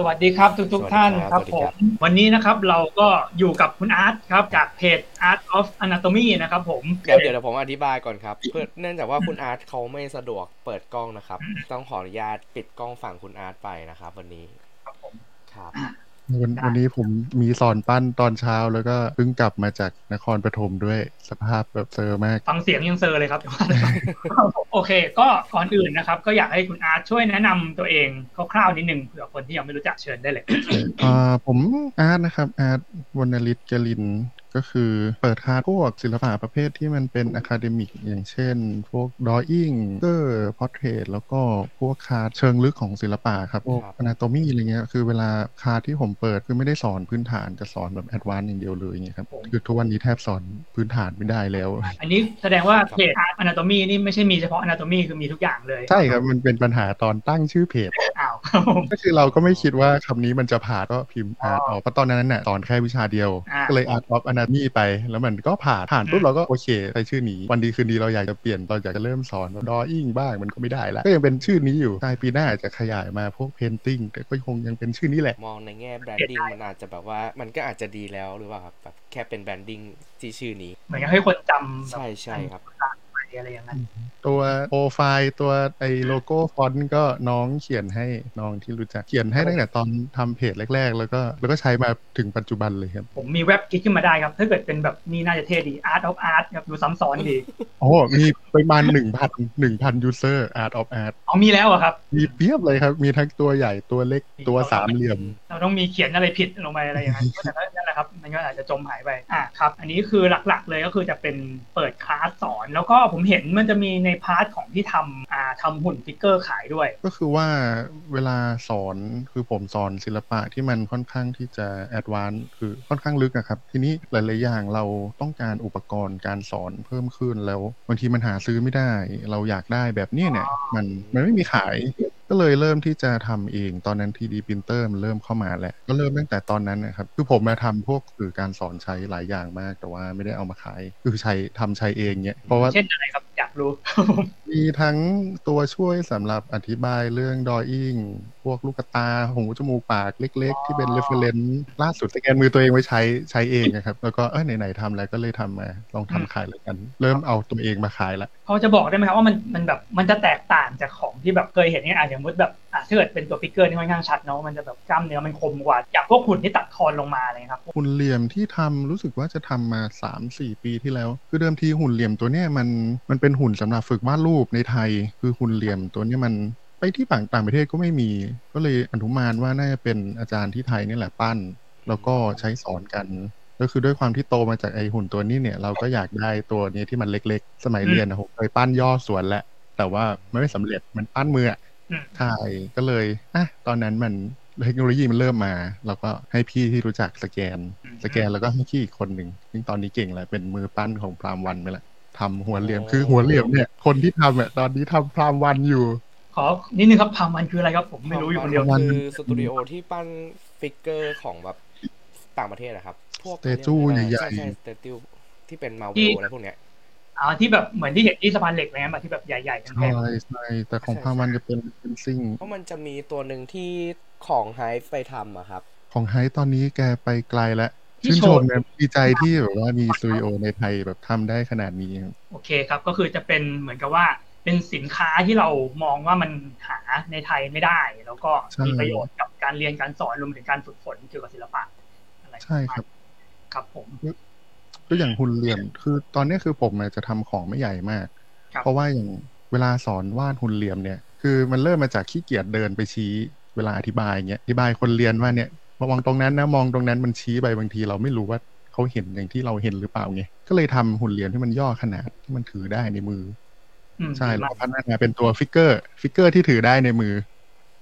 สวัสดีครับทุกทุกๆท่านสวัสดีคครัรับบผมวันนี้นะครับเราก็อยู่กับคุณอาร์ตครับจากเพจ Art of Anatomy นะครับผมเดี๋ยวเดี๋ยวผมอธิบายก่อนครับเพื่อเนื่องจากว่าคุณอาร์ตเขาไม่สะดวกเปิดกล้องนะครับ ต้องขออนุญาตปิดกล้องฝั่งคุณอาร์ตไปนะครับ วันนี้ครับผมครับ วันวันนี้ผมมีสอนปั้นตอนเช้าแล้วก็เพิ่งกลับมาจากนครปฐมด้วยสภาพแบบเซอร์มาก ฟังเสียงยังเซอร์เลยครับ โอเค ก็ก่อนอื่นนะครับ ก็อยากให้คุณอาร์ตช่วยแนะนำตัวเองคร่าวๆนิดนึงเผื่อคนที่ยังไม่รู้จักเชิญได้เลยอ่าผมอาร์ตนะครับอาร์ตวรรณฤทธิ์กลิน ก็คือเปิดคลาสพวกศิลปะประเภทที่มันเป็น academic อย่างเช่น พวก drawing figure portrait แล้วก็พวกคลาสเชิงลึกของศิลปะครับพวกครับ anatomy อะไรเงี้ยคือเวลาคลาสที่ผมเปิดคือไม่ได้สอนพื้นฐานจะสอนแบบ advance อย่างเดียวเลยอย่างเงี้ยครับผมคือทุกวันนี้แทบสอนพื้นฐานไม่ได้แล้ว อันนี้แสดงว่าเพจ Art Anatomy นี่ไม่ใช่มีเฉพาะ Anatomy คือมีทุกอย่างเลย ใช่ครับ มันเป็นปัญหาตอนตั้งชื่อเพจอ้าวครับผมก็คือเราก็ไม่คิดว่าคำนี้มันจะผ่านก็พิมพ์ Art of เพราะตอนนั้นน่ะสอนแค่วิชาเดียวอ่าก็เลย Art of Anatomy ไป แล้วมันก็ผ่านผ่านปุ๊บเราก็โอเคใช้ชื่อนี้ วันดีคืนดีเราอยากจะเปลี่ยนเราอยากจะเริ่มสอน drawing บ้างมันก็ไม่ได้ละก็ยังเป็นชื่อนี้อยู่ใช่ปีหน้าอาจจะขยายมาพวก painting แต่ก็คงยังเป็นชื่อนี้แหละมองในแง่ branding มันอาจจะแบบว่ามันก็อาจจะดีแล้วหรือเปล่าครับแบบแค่เป็น brandingที่ชื่อนี้เหมือนกับให้คนจำแบบใช่ใช่ครับไป อะไรอย่างนั้น ตัวโปรไฟล์ตัวไอโลโก้ฟอนต์ก็น้องเขียนให้น้องที่รู้จักเขียนให้ตั้งแต่ตอนทำเพจแรก ๆ แล้วก็แล้วก็ใช้มาถึงปัจจุบันเลยครับ ผมมีแว็บคิดขึ้นมาได้ครับ ถ้าเกิดเป็นแบบนี่น่าจะเท่ดี Art of Art ครับดูซ้ำซ้อนดีโอ้มีประมาณหนึ่งพันหนึ่งพัน user Art of Art อ๋อมีแล้วเหรอะครับ มีเพียบเลยครับ มีทั้งตัวใหญ่ตัวเล็กตัวสามเหลี่ยม เราต้องมีเขียนอะไรผิดลงไปอะไรอย่างนั้นแต่ก็นั่นแหละ ครับ มันก็อาจจะจมหายไปอะครับ อันนี้คือหลักๆ เลยก็คือจะเป็นเปิดคลาสสอน แล้วก็ผมเห็นมันจะมีใน part ของที่ทำอ่าทำหุ่น figure ขายด้วย ก็คือว่าเวลาสอนคือผมสอนศิลปะที่มันค่อนข้างที่จะ advance คือค่อนข้างลึกอะครับ ทีนี้หลายๆอย่างเราต้องการอุปกรณ์การสอนเพิ่มขึ้นแล้วบางทีมันหาซื้อไม่ได้ เราอยากได้แบบนี้เนี่ยมันมันไม่มีขาย ก็เลยเริ่มที่จะทำเองตอนนั้น 3D printer มันเริ่มเข้ามาแหละ ก็เริ่มตั้งแต่ตอนนั้นนะครับคือผมมาทำพวกสื่อการสอนใช้หลายอย่างมาก แต่ว่าไม่ได้เอามาขายคือใช้ทำใช้เองเนี่ยเพราะว่าเช่นอะไรครับอยากรู้ มีทั้งตัวช่วยสำหรับอธิบายเรื่องดออิ่งพ วกลูกตา หูจมูกปากเล็ก ๆ ที่เป็น reference ล่าสุดสแกนมือตัวเองไว้ใช้ใช้เองนะครับ แล้วก็เออไหนๆทำแล้วก็เลยทำมาลองทำขายเลยกัน เริ่มเอาตัวเองมาขายละพอจะบอกได้ไหมครับว่ามันมันแบบมันจะแตกต่างจากของที่แบบเคยเห็นเนี่ยอะอย่างมุดแบบอะถ้าเกิดเป็นตัวฟิกเกอร์นี่ค่อนข้างชัดเนาะมันจะแบบกล้ามเนื้อมันคมกว่าอย่างพวกหุ่นที่ตัดคอนลงมาอะไรเงี้ยครับหุ่นเหลี่ยมที่ทำรู้สึกว่าจะทำมา 3-4 ปีที่แล้ว คือเดิมทีหุ่นเหลี่ยมตัวเนี้ยมันมันเป็นหุ่นสำหรับฝึกวาดรูปในไทย คือหุ่นเหลี่ยมตัวเนี้ยมัน ไปที่ต่างต่างประเทศก็ไม่มี ก็เลยอนุมานว่าน่าจะเป็นอาจารย์ที่ไทยนี่แหละปั้น แล้วก็ใช้สอนกัน ก็คือด้วยความที่โตมาจากไอหุ่นตัวนี้เนี่ย เราก็อยากได้ตัวนี้ที่มันเล็กๆ สมัยเรียนนะผมเคยปั้นย่อส่วนแหละ แต่ว่ามันไม่สำเร็จมันปั้นมืออะอืมใช่ก็เลยอะตอนนั้นมันเทคโนโลยีมันเริ่มมา เราก็ให้พี่ที่รู้จักสแกน สแกนแล้วก็ให้พี่อีกคนหนึ่งซึ่งตอนนี้เก่งแล้วเป็นมือปั้นของพรามวันไปละทำหัวเหลี่ยมโอ้คือหัวเหลี่ยมเนี่ย คนที่ทำอะตอนนี้ทำพรามวันอยู่ ขอนิดนึงครับพามันคืออะไรครับผมไม่รู้อยู่คนเดียววันคือสตูดิโอที่ปั้นฟิกเกอร์ของแบบต่างประเทศนะครับ พวก Statue ใหญ่ๆใช่ใช่สเตติวที่เป็นมาที่วิอะไรพวกเนี้ยอ่าที่แบบเหมือนที่เห็นที่สะพานเหล็กเลยนะแบบที่แบบใหญ่ๆกันแพใช่งใช่แต่ของพรามวันจะเป็นเป็นซิ่งเพราะมันจะมีตัวหนึ่งที่ของไฮไปทำอะครับ ของไฮตอนนี้แกไปไกลแล้วที่ชื่นโชชว์มนะดีใจที่แบบว่ามีสตูดิโอในไทยแบบทำได้ขนาดนี้ครับโอเคครับ ก็คือจะเป็นเหมือนกับว่า เป็นสินค้าที่เรามองว่ามันหาในไทยไม่ได้ แล้วก็มีประโยชน์กับการเรียนการสอนรวมถึงการฝึกฝนเกี่ยวกับศิลปะอะไรใช่ครับ ครับผมก็อย่างหุ่นเหลี่ยม คือตอนเนี้ยคือผมอะจะทำของไม่ใหญ่มากครับเพราะว่าอย่างเวลาสอนวาดหุ่นเหลี่ยมเนี่ย คือมันเริ่มมาจากขี้เกียจเดินไปชี้ เวลาอธิบายอย่างเงี้ยอธิบายคนเรียนว่าเนี่ยมองตรงนั้นนะมองตรงนั้นมันชี้ไปบางที เราไม่รู้ว่าเขาเห็นอย่างที่เราเห็นหรือเปล่าไงก็เลยทำหุ่นเหลี่ยมที่มันย่อขนาดที่มันถือได้ในมืออืม ใช่ดีแล้วมากก็พัฒนาเป็นตัว figure figure ที่ถือได้ในมือ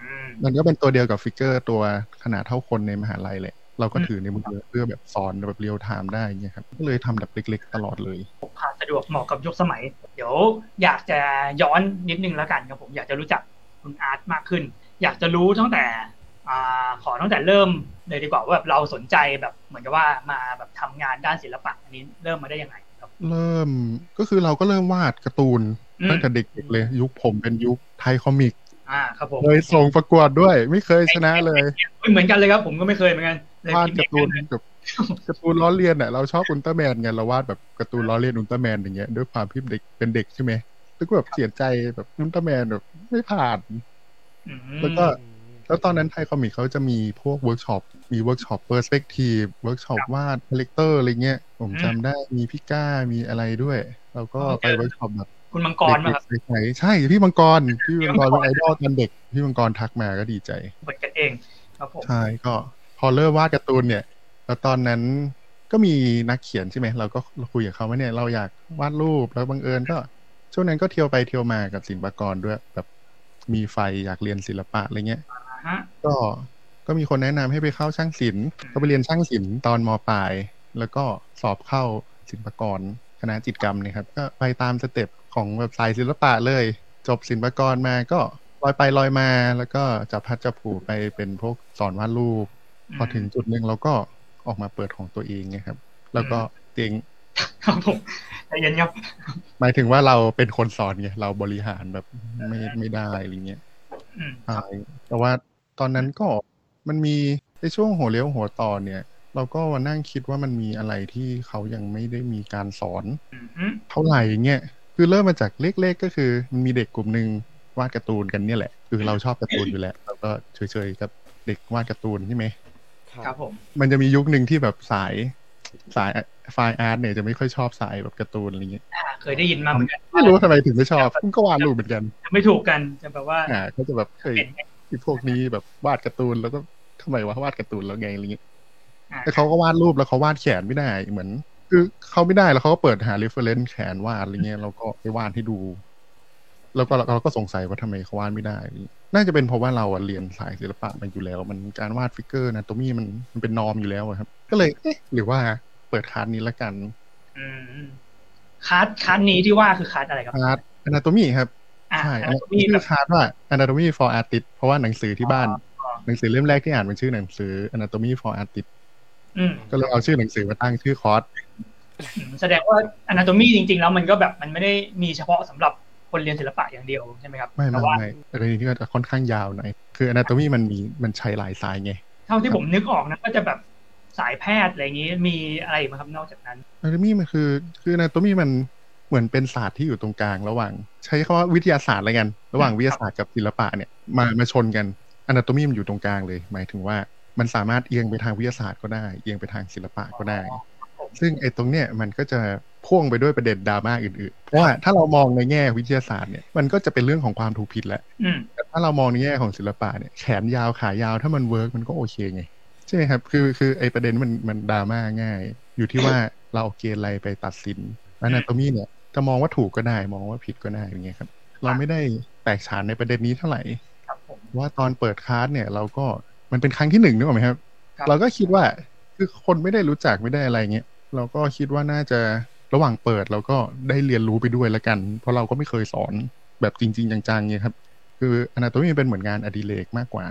อืมมันก็เป็นตัวเดียวกับ figure ตัวขนาดเท่าคนในมหาลัยแหละเราก็อืมถือในมือเพื่อแบบสอนแบบ real time ได้เงี้ยครับก็เลยทำแบบเล็กๆ ตลอดเลยพกพาสะดวกเหมาะกับยุคสมัย เดี๋ยวอยากจะย้อนนิดนึงแล้วกันครับผมอยากจะรู้จักคุณอาร์ตมากขึ้น อยากจะรู้ตั้งแต่อ่าขอตั้งแต่เริ่มเลยดีกว่าว่าแบบเราสนใจแบบเหมือนกับว่ามาแบบทำงานด้านศิลปะอันนี้เริ่มมาได้ยังไงครับ เริ่มก็คือเราก็เริ่มวาดการ์ตูนอืม ตั้งแต่เด็กๆเลย ยุคผมเป็นยุคไทยคอมิกอ่าครับผมเคยส่งประกวดด้วย ไม่เคยชนะเลยเฮ้ยเหมือนกันเลยครับ ผมก็ไม่เคยเหมือนกันเลยวาดพิมพ์การ์ตูนกับการ์ตูนล้อเลียนอะเราชอบอุลตร้าแมนไงเราวาดแบบการ์ตูนล้อเลียนอุลตร้าแมนอย่างเงี้ยด้วยความที่เด็กเป็นเด็กใช่ไหมแล้วก็แบบเสียใจแบบอุลตร้าแมนแบบไม่ผ่านอืมแล้วก็แล้วตอนนั้นไทยคอมิกเขาจะมีพวกเวิร์กช็อป มีเวิร์กช็อป perspective เวิร์กช็อปวาด character อะไรเงี้ย ผมจำได้มีพี่ก้ามีอะไรด้วยแล้วก็ไปเวิร์กช็อปแบบ คุณมังกรมาครับเด็กๆใสๆใช่พี่มังกรพี่มังกรเป็นไอดอลตอนเด็ก พี่มังกรทักมาก็ดีใจเปิดกันเองครับผมใช่ก็พอเริ่มวาดการ์ตูนเนี่ย แล้วตอนนั้นก็มีนักเขียนใช่ไหมเราก็คุยกับเขาว่าเนี่ยเราอยากวาดรูปแล้วบังเอิญก็ ช่วงนั้นก็เที่ยวไปเที่ยวมากับศิลปากรด้วยแบบมีไฟอยากเรียนศิลปะอะไรเงี้ยอ่าฮะก็ก็มีคนแนะนำให้ไปเข้าช่างศิลป์ก็ไปเรียนช่างศิลป์ตอนมปลาย แล้วก็สอบเข้าศิลปากรคณะจิตรกรรมเนะครับ ก็ไปตามสเต็ป ของแบบสายศิลปะเลย จบศิลปากรมาก็ลอยไปลอยมา แล้วก็จับพัดจับผูไปเป็นพวกสอนวาดรูป พอถึงจุดหนึ่งเราก็ออกมาเปิดของตัวเองไงครับ แล้วก็เจ๊งครับผมใจเย็นครับหมายถึงว่าเราเป็นคนสอนไงเราบริหารแบบไม่ไม่ได้อะไรเงี้ยอืมใช่แต่ว่าตอนนั้นก็มันมีในช่วงหัวเลี้ยวหัวต่อเนี่ย เราก็มานั่งคิดว่ามันมีอะไรที่เขายังไม่ได้มีการสอนอืมฮึเท่าไหร่เงี้ย คือเริ่มมาจากเล็กๆก็คือ มันมีเด็กกลุ่มหนึ่งวาดการ์ตูนกันเนี่ยแหละ คือเราชอบการ์ตูนอยู่แล้วเราก็เฉยๆกับเด็กวาดการ์ตูนใช่ไหมครับผมมันจะมียุคหนึ่งที่แบบสายสายไฟอาร์ตเนี่ยจะไม่ค่อยชอบสายแบบการ์ตูนอะไรเงี้ยอ่าเคยได้ยินมาเหมือนกันไม่รู้ว่าทำไมถึงไม่ชอบคุณก็วาดรูปเหมือนกัน ไม่ถูกกันจะแบบว่าอ่าเขาจะแบบเคยเห็นไงที่พวกนี้แบบวาดการ์ตูนแล้วก็ทำไมวะวาดการ์ตูนแล้วไงอะไรเงี้ยอ่าแต่เขาก็วาดรูปแล้วเขาวาดแขนไม่ได้เหมือน คือเขาไม่ได้แล้วเขาก็เปิดหา reference แขนวาดอะไรเงี้ยเราก็ไปวาดให้ดู แล้วก็เราก็สงสัยว่าทำไมเขาวาดไม่ได้ น่าจะเป็นเพราะว่าเราอะเรียนสายศิลปะมันอยู่แล้ว มันการวาด figure นะตัวมี่มันมันเป็น norm อยู่แล้วครับ ก็เลยเอ๊ะหรือว่าเปิดคลาสนี้ละกันคาร์ดคาร์ดนี้ที่ว่าคือคาร์ดอะไรครับคลาส anatomy ครับใช่อัอันนนี้นี้มีแบชื่อคลาสว่า anatomy for artist เพราะว่าหนังสือที่บ้าน หนังสือเล่มแรกที่อ่านเป็นชื่อหนังสือ anatomy for artist อืม ก็เลยเอาชื่อหนังสือมาตั้งชื่อคอร์สอืมแสดงว่า anatomy จริง ๆ แล้วมันก็แบบมันไม่ได้มีเฉพาะสำหรับคนเรียนศิลปะอย่างเดียวใช่ไหมครับไม่แต่ไม่ว่าไม่แต่ทีนี้ก็จะค่อนข้างยาวหน่อยคือ anatomy มันมีมันใช้หลายสายไงเท่าที่ผมนึกออกนะก็จะแบบสายแพทย์อะไรอย่างนี้มีอะไรอีกไหมครับนอกจากนั้น anatomy มันคือคือ anatomy มันเหมือนเป็นศาสตร์ที่อยู่ตรงกลางระหว่าง ใช้คำว่าวิทยาศาสตร์อะไรกัน ระหว่างวิทยาศาสตร์กับศิลปะเนี่ยมามาชนกัน anatomy มันอยู่ตรงกลางเลย หมายถึงว่า มันสามารถเอียงไปทางวิทยาศาสตร์ก็ได้ เอียงไปทางศิลปะก็ได้ ซึ่งไอ้ตรงเนี้ยมันก็จะพ่วงไปด้วยประเด็นดราม่าอื่นๆ เพราะว่าถ้าเรามองในแง่วิทยาศาสตร์เนี่ยมันก็จะเป็นเรื่องของความถูกผิดแหละอืมแต่ถ้าเรามองในแง่ของศิลปะเนี่ยแขนยาวขายาวถ้ามัน work มันก็โอเคไงใช่ไหมครับคือคือไอ้ประเด็นมันมันดราม่าง่าย อยู่ที่ว่าเราเอาเกณฑ์อะไรไปตัดสิน anatomy เนี่ยจะมองว่าถูกก็ได้มองว่าผิดก็ได้อย่างเงี้ยครับ เราไม่ได้แตกฉานในประเด็นนี้เท่าไหร่ครับผมว่าตอนเปิดคลาสเนี่ยเราก็ มันเป็นครั้งที่หนึ่งนึกออกไหมครับครับ เราก็คิดว่าคือคนไม่ได้รู้จักไม่ได้อะไรเงี้ยเราก็คิดว่าน่าจะระหว่างเปิดเราก็ได้เรียนรู้ไปด้วยละกัน เพราะเราก็ไม่เคยสอนแบบจริง ๆ จังๆเนี่ยครับ คืออนาโตมีเป็นเหมือนงานอดิเรกมากกว่า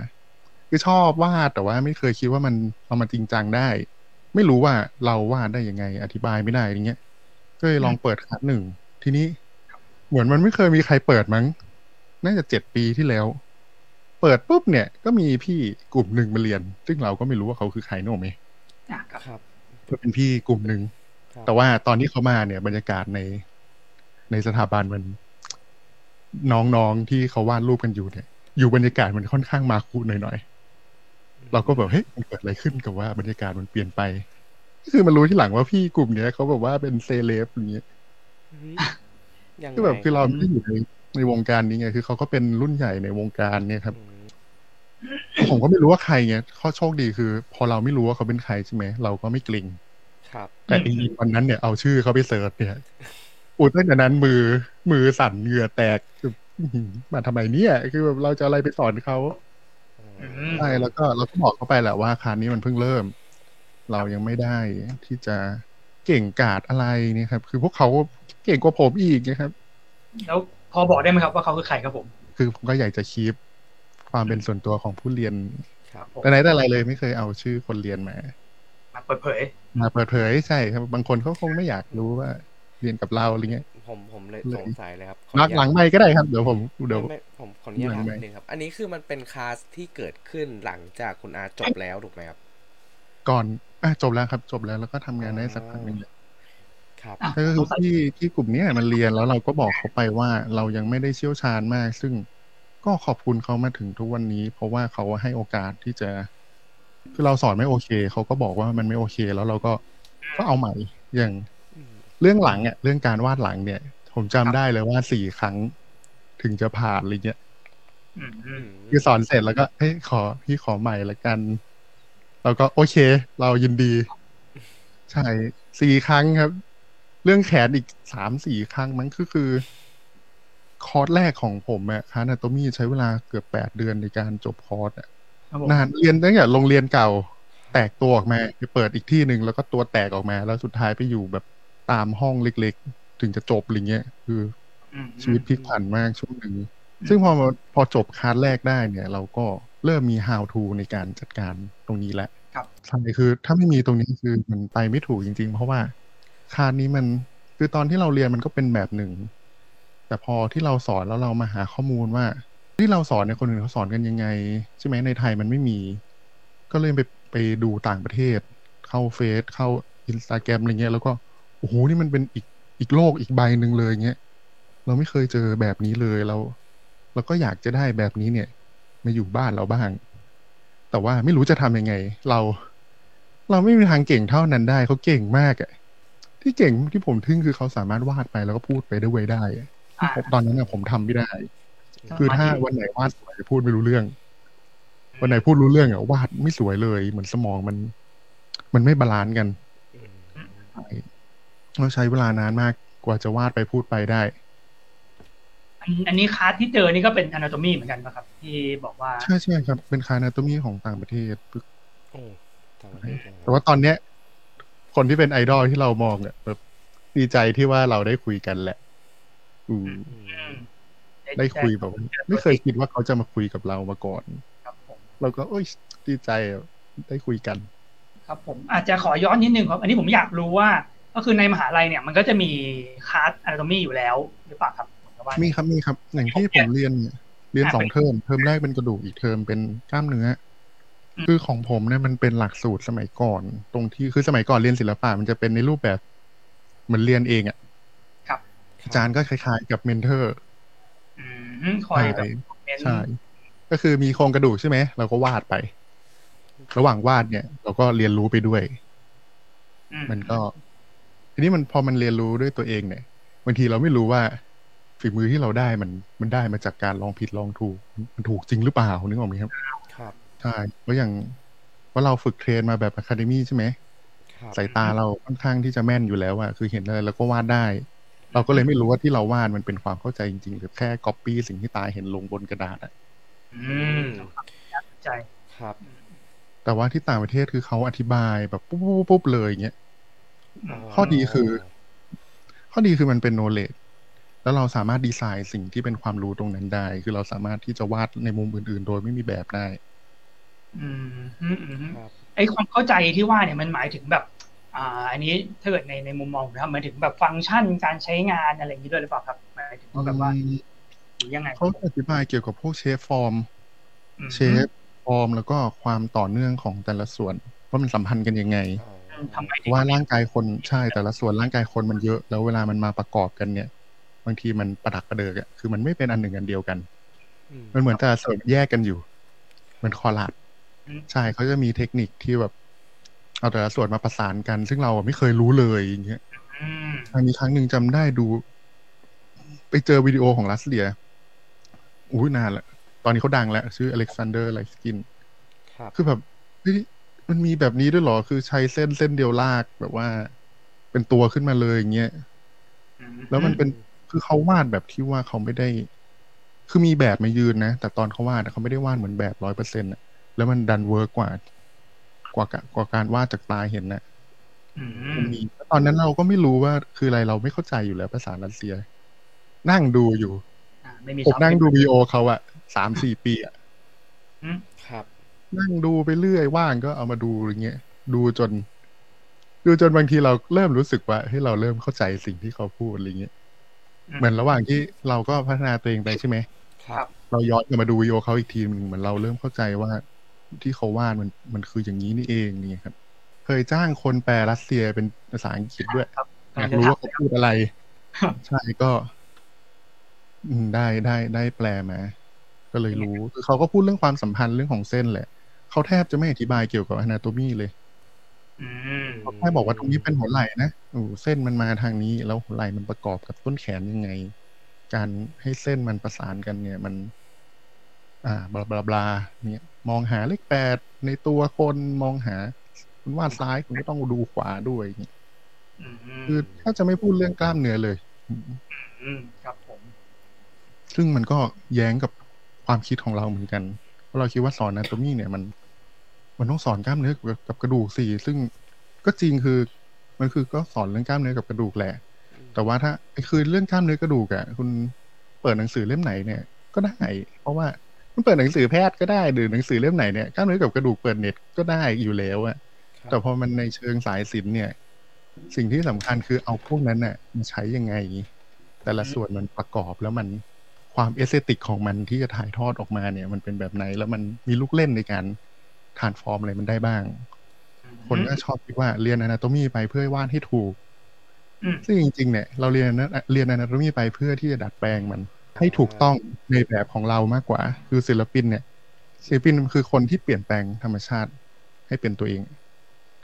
คือชอบวาดแต่ว่าไม่เคยคิดว่ามันเอามาจริงจังได้ ไม่รู้ว่าเราวาดได้ยังไงอธิบายไม่ได้อย่างเงี้ยก็เลยลองเปิดคลาสหนึ่งทีนี้เหมือนมันไม่เคยมีใครเปิดมั้ง น่าจะเจ็ดปีที่แล้ว เปิดปุ๊บเนี่ยก็มีพี่กลุ่มหนึ่งมาเรียน ซึ่งเราก็ไม่รู้ว่าเขาคือใครนึกออกไหมอะครับครับก็เป็นพี่กลุ่มหนึ่งครับแต่ว่าตอนที่เขามาเนี่ย บรรยากาศในในสถาบันมัน น้องๆที่เขาวาดรูปกันอยู่เนี่ย อยู่บรรยากาศมันค่อนข้างมาคุหน่อยๆเราก็แบบเฮ้ยมันเกิดอะไรขึ้นกับว่าบรรยากาศมันเปลี่ยนไปก็คือมารู้ที่หลังว่าพี่กลุ่มเนี้ยเขาแบบว่าเป็นเซเลบอย่างเงี้ยเฮ้ยยังไงคือแบบคือเราไม่ได้อยู่ในในวงการนี้ไงคือเขาก็เป็นรุ่นใหญ่ในวงการเนี่ยครับอืม ผมก็ไม่รู้ว่าใครไงข้อโชคดีคือ พอเราไม่รู้ว่าเขาเป็นใครใช่ไหมเราก็ไม่เกรงครับ แต่จริงๆวันนั้นเนี่ยเอาชื่อเขาไปเสิร์ชเนี่ยอุดตั้งแต่นั้นมือมือสั่นเหงื่อแตกคืออื้อหือมาทำไมเนี่ย คือแบบเราจะอะไรไปสอนเขาอืมใช่แล้วก็เราก็บอกเขาไปแหละว่าคราวนี้มันเพิ่งเริ่ม เรายังไม่ได้ที่จะเก่งกาจอะไรเนี่ยครับ คือพวกเขาเก่งกว่าผมอีกนะครับ แล้วพอบอกได้ไหมครับว่าเขาคือใครครับผม คือผมก็อยากจะคีป ความเป็นส่วนตัวของผู้เรียนครับแต่ไหนแต่ไรเลยไม่เคยเอาชื่อคนเรียนมามาเปิดเผยมาเปิดเผยใช่ครับบางคนเขาคงไม่อยากรู้ว่าเรียนกับเราอะไรเงี้ยผมผมเลยเลยสงสัยเลยครับขอหลังอนุญาตหลังไม่ก็ได้ครับ เดี๋ยวผมเดี๋ยวไม่ไม่ผมขออนุญาตถามหลังนิดนึงครับ อันนี้คือมันเป็นคลาสที่เกิดขึ้นหลังจากคุณอาจบแล้วถูกไหมครับ ก่อนอะจบแล้วครับ จบแล้วแล้วก็ทำงานได้สักพักหนึ่งครับอะก็คือที่ที่กลุ่มเนี้ยมันเรียนแล้วเราก็บอกเขาไปว่าเรายังไม่ได้เชี่ยวชาญมาก ซึ่ง ก็ขอบคุณเขามาถึงทุกวันนี้ เพราะว่าเขาให้โอกาสที่จะคือเราสอนไม่โอเคเขาก็บอกว่ามันไม่โอเค แล้วเราก็ก็เอาใหม่อย่างเรื่องหลังเนี่ยเรื่องการวาดหลังเนี่ย ผมจำได้เลยว่าสี่ครั้งถึงจะผ่านอะไรเงี้ยคือสอนเสร็จแล้วก็เฮ้ยขอพี่ขอใหม่ละกันเราก็โอเค เรายินดี ใช่สี่ครั้งครับ เรื่องแขนอีกสามสี่ครั้งมันก็คือคอ ร์สแรกของผมอะคานาโตมีใช้เวลาเกือบแปดเดือนในการจบคอร์สอะครับผมนานเรียนตั้งแต่โรงเรียนเก่า แตกตัวออกมาไปเปิดอีกที่หนึ่งแล้วก็ตัวแตกออกมา แล้วสุดท้ายไปอยู่แบบตามห้องเล็กๆ ถึงจะจบอะไรเงี้ย คืออืมชีวิตพลิกผันมากช่วงหนึ่งซึ่งพอมาพอจบคลาสแรกได้เนี่ย เราก็เริ่มมี how to ในการจัดการตรงนี้แล้วครับใช่คือถ้าไม่มีตรงนี้คือมันไปไม่ถูกจริง ๆ เพราะว่าคลาสนี้มันคือตอนที่เราเรียนมันก็เป็นแบบหนึ่ง แต่พอที่เราสอนแล้วเรามาหาข้อมูลว่า ที่เราสอนเนี่ยคนอื่นเขาสอนกันยังไง ใช่ไหมในไทยมันไม่มี ก็เลยไปไปดูต่างประเทศ เข้าเฟซเข้าอินสตาแกรมอะไรเงี้ยแล้วก็โอ้โหนี่มันเป็นอีกอีกโลกอีกใบหนึ่งเลยเงี้ยเราไม่เคยเจอแบบนี้เลยเราเราก็อยากจะได้แบบนี้เนี่ย มาอยู่บ้านเราบ้าง แต่ว่าไม่รู้จะทำยังไง เรา เราไม่มีทางเก่งเท่านั้นได้เขาเก่งมากอะที่เก่งที่ผมทึ่งคือเขาสามารถวาดไปแล้วก็พูดไปได้ไวยได้อะ ตอนนั้นอะผมทำไม่ได้ครับคือถ้าวันไหนวาดสวยพูดไม่รู้เรื่อง วันไหนพูดรู้เรื่องอะวาดไม่สวยเลย เหมือนสมองมัน มันไม่ balance กันอืมใช่เราใช้เวลานานมากกว่าจะวาดไปพูดไปได้ อันอันนี้คลาสที่เจอนี่ก็เป็น anatomy เหมือนกันนะครับ ที่บอกว่า ใช่ใช่ครับ เป็น anatomy ของต่างประเทศโอ้ต่างประเทศเลยแต่ว่าตอนเนี้ย คนที่เป็นไอดอลที่เรามองเนี่ยแบบดีใจที่ว่าเราได้คุยกันแหละ อืมอืมอืมได้คุยแบบว่าไม่เคยคิดว่าเขาจะมาคุยกับเรามาก่อนครับผมเราก็โอ้ยดีใจอะได้คุยกัน ครับผมอาจจะขอย้อนนิดนึงครับ อันนี้ผมอยากรู้ว่า ก็คือในมหาลัยเนี่ย มันก็จะมีคลาส anatomy อยู่แล้วหรือเปล่าครับเหมือนกับว่ามีครับมีครับ อย่างที่ผมเรียนเนี่ยเรียนอะสองเป็นเทอมเทอมแรกเป็นกระดูกอีกเทอมเป็นกล้ามเนื้ออมคือของผมเนี่ยมันเป็นหลักสูตรสมัยก่อน ตรงที่คือสมัยก่อนเรียนศิลปะมันจะเป็นในรูปแบบเหมือนเรียนเองอะครับ อาจารย์ก็คล้ายๆ กับเมนเทอร์อืมคอยแบบเน้นใช่ก็คือมีโครงกระดูกใช่ไหมเราก็วาดไป ระหว่างวาดเนี่ย เราก็เรียนรู้ไปด้วยอืมันก็ ทีนี้มันพอมันเรียนรู้ด้วยตัวเองเนี่ยบางทีเราไม่รู้ว่าฝีมือที่เราได้มันมันได้มาจากการลองผิดลองถูก มันถูกจริงหรือเปล่านึกออกไหมครับ ครับใช่เพราะอย่างว่าเราฝึก train มาแบบ academy ใช่ไหมครับสายตาเราค่อนข้างที่จะแม่นอยู่แล้วอะคือเห็นอะไรแล้วก็วาดได้ เราก็เลยไม่รู้ว่าที่เราวาดมันเป็นความเข้าใจจริง ๆ หรือแค่ก๊อปปี้สิ่งที่ตาเห็นลงบนกระดาษอะอืมใช่ครับ แต่ว่าที่ต่างประเทศคือเขาอธิบายแบบปุ๊บปุ๊บปุ๊บเลยอย่างเงี้ยข้อดีคือ ข้อดีคือมันเป็น knowledge แล้วเราสามารถดีไซน์สิ่งที่เป็นความรู้ตรงนั้นได้ คือเราสามารถที่จะวาดในมุมอื่น ๆ โดยไม่มีแบบได้ อืมอืมอืมครับไอความเข้าใจที่ว่าเนี่ยมันหมายถึงแบบ อ่าอันนี้ถ้าเกิดในในมุมมองผมนะครับหมายถึงแบบฟังก์ชันการใช้งานอะไรอย่างนี้ด้วยหรือเปล่าครับหมายถึงว่าแบบว่าหรือยังไงเขาอธิบายเกี่ยวกับพวก shape form อืม shape form แล้วก็ความต่อเนื่องของแต่ละส่วนว่ามันสัมพันธ์กันยังไงอ๋ออืมทำไมเพราะว่าร่างกายคนใช่แต่ละส่วนร่างกายคนมันเยอะ แล้วเวลามันมาประกอบกันเนี่ย บางทีมันประดักประเดิดอะคือมันไม่เป็นอันหนึ่งอันเดียวกันอืมมันเหมือนแต่ละส่วนแยกกันอยู่เหมือน collage อืมใช่เขาจะมีเทคนิคที่แบบ เอาแต่ละส่วนมาประสานกัน ซึ่งเราอะไม่เคยรู้เลยอย่างเงี้ยอืมมีครั้งหนึ่งจำได้ดู ไปเจอวิดีโอของรัสเซียอุ้ยนานละตอนนี้เขาดังแล้ว ชื่ออเล็กซานเดอร์ไลสกินครับคือแบบเฮ้ยมันมีแบบนี้ด้วยเหรอ คือใช้เส้นเส้นเดียวลากแบบว่า เป็นตัวขึ้นมาเลยอย่างเงี้ยอืมแล้วมันเป็นคือเขาวาดแบบที่ว่าเขาไม่ได้ คือมีแบบมายืนนะ แต่ตอนเขาวาดอะเขาไม่ได้วาดเหมือนแบบร้อยเปอร์เซ็นต์แล้วมันดัน work กว่า กว่ากะกว่าการวาดจากตาเห็นนะอืมมันมีตอนนั้นเราก็ไม่รู้ว่าคืออะไรเราไม่เข้าใจอยู่แล้วภาษารัสเซีย นั่งดูอยู่อ่าไม่มีผมซับนั่งดูวีดีโอเขาอะสามสี่ปีอะอืมครับ นั่งดูไปเรื่อยว่างก็เอามาดูอย่างเงี้ยดูจน ดูจนบางทีเราเริ่มรู้สึกว่าให้ยเราเริ่มเข้าใจสิ่งที่เขาพูดอะไรเงี้ยอืมเหมือนระหว่างที่เราก็พัฒนาตัวเองไปใช่ไหมครับ เราย้อนกลับมาดูวิดีโอเขาอีกทีหนึงเหมือนเราเริ่มเข้าใจว่า ที่เขาวาดมันมันคืออย่างนี้นี่เองนี่ครับ เคยจ้างคนแปลรัสเซียเป็นภาษาอังกฤษด้วยครับอยากรู้ว่าเขาพูดอะไรครับใช่ก็อืมได้ได้ได้แปลมา ก็เลยรู้คือเขาก็พูดเรื่องความสัมพันธ์เรื่องของเส้นแหละ เขาแทบจะไม่อธิบายเกี่ยวกับ anatomy เลยอืมเขาแค่บอกว่าตรงนี้เป็นหัวไหล่นะโอ้เส้นมันมาทางนี้ แล้วหัวไหล่มันประกอบกับต้นแขนยังไง การให้เส้นมันประสานกันเนี่ยมัน อ่า บลาบลาบลาเนี่ย มองหาเลขแปดในตัวคนมองหา คุณวาดซ้ายคุณก็ต้องดูขวาด้วยอย่างเงี้ยอืมคือถ้าจะไม่พูดเรื่องกล้ามเนื้อเลยอืมครับผม ซึ่งมันก็แย้งกับความคิดของเราเหมือนกันเพราะเราคิดว่าสอน anatomy เนี่ยมัน มันต้องสอนกล้ามเนื้อกับกับกระดูกสิซึ่งก็จริงคือ มันคือก็สอนเรื่องกล้ามเนื้อกับกระดูกแหละ แต่ว่าถ้าไอ้คือเรื่องกล้ามเนื้อกระดูกอะ่ะ คุณเปิดหนังสือเล่มไหนเนี่ย ก็ได้ เพราะว่า คุณเปิดหนังสือแพทย์ก็ได้หรือหนังสือเล่มไหนเนี่ยกล้ามเนื้อกับกระดูกเปิดเน็ตก็ได้อยู่แล้วอะครับแต่พอมันในเชิงสายศิลป์เนี่ย สิ่งที่สำคัญคือเอาพวกนั้นน่ะมาใช้ยังไง แต่ละส่วนมันประกอบแล้วมันความ aesthetic ของมันที่จะถ่ายทอดออกมาเนี่ย มันเป็นแบบไหนแล้วมันมีลูกเล่นในการ transform อะไรมันได้บ้าง คนก็ชอบคิดว่าเรียน anatomy ไปเพื่อให้วาดให้ถูกอืมซึ่งจริงๆเนี่ยเราเรียนนะเรียน anatomy ไปเพื่อที่จะดัดแปลงมัน ให้ถูกต้องในแบบของเรามากกว่า คือศิลปินเนี่ยศิลปินคือคนที่เปลี่ยนแปลงธรรมชาติให้เป็นตัวเอง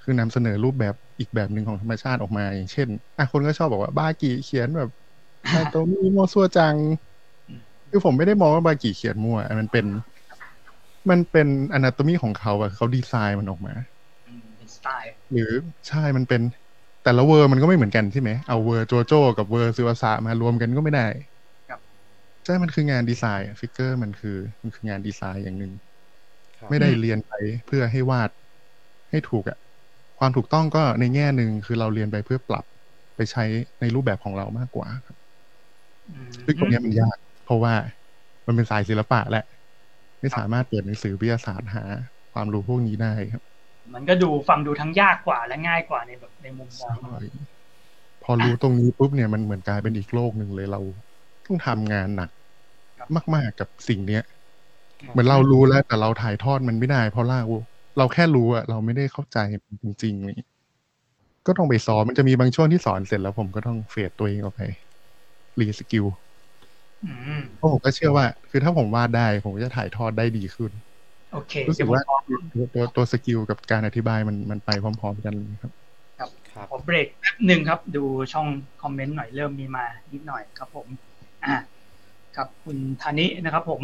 คือนำเสนอรูปแบบอีกแบบหนึ่งของธรรมชาติออกมา อย่างเช่นอะคนก็ชอบบอกว่าบากิเขียนแบบ anatomy มั่วซั่วจัง คือผมไม่ได้มองว่าบากิเขียนมั่วมันเป็น มันเป็น anatomy ของเขาอะเขาดีไซน์มันออกมาอืมเป็นสไตล์หรือใช่มันเป็นแต่ละ ver มันก็ไม่เหมือนกันใช่ไหมเอา ver โจโจกับ ver ซึบาสะมารวมกันก็ไม่ได้ครับใช่มันคืองาน design figure มันคือมันคืองานดีไซน์อย่างหนึ่งครับไม่ได้เรียนไปเพื่อให้วาดให้ถูกอะความถูกต้องก็ในแง่หนึ่งคือเราเรียนไปเพื่อปรับไปใช้ในรูปแบบของเรามากกว่าครับอืมซึ่งตรงเนี้ยมันยาก เพราะว่ามันเป็นสายศิลปะแหละ ไม่สามารถเปิดหนังสือวิทยาศาสตร์หา ความรู้พวกนี้ได้ครับ มันก็ดูฟังดูทั้งยากกว่าและง่ายกว่าในแบบในมุมมองใช่พอรู้ตรงนี้ปุ๊บเนี่ยมันเหมือนกลายเป็นอีกโลกหนึ่งเลยเราต้องทำงานหนัก มาก ๆกับสิ่งเนี้ยเหมือนเรารู้แล้วแต่เราถ่ายทอดมันไม่ได้ เพราะเราเราแค่รู้อะเราไม่ได้เข้าใจมันจริงๆนี่ก็ต้องไปสอนมันจะมีบางช่วงที่สอนเสร็จแล้วผมก็ต้อง fade ตัวเองออกไป reskill อืมเพราะผมก็เชื่อว่า คือถ้าผมวาดได้ ผมก็จะถ่ายทอดได้ดีขึ้น โอเครู้สึเดี๋ยวผมว่าขอตัวตัวตัว skill กับการอธิบายมันมันไปพร้อม ๆ กันเลยครับครับขอเบรกแป๊บหนึ่งครับ ดูช่องคอมเมนต์หน่อยเริ่มมีมานิดหน่อยครับผม อ่า ครับคุณธานินะครับ ผม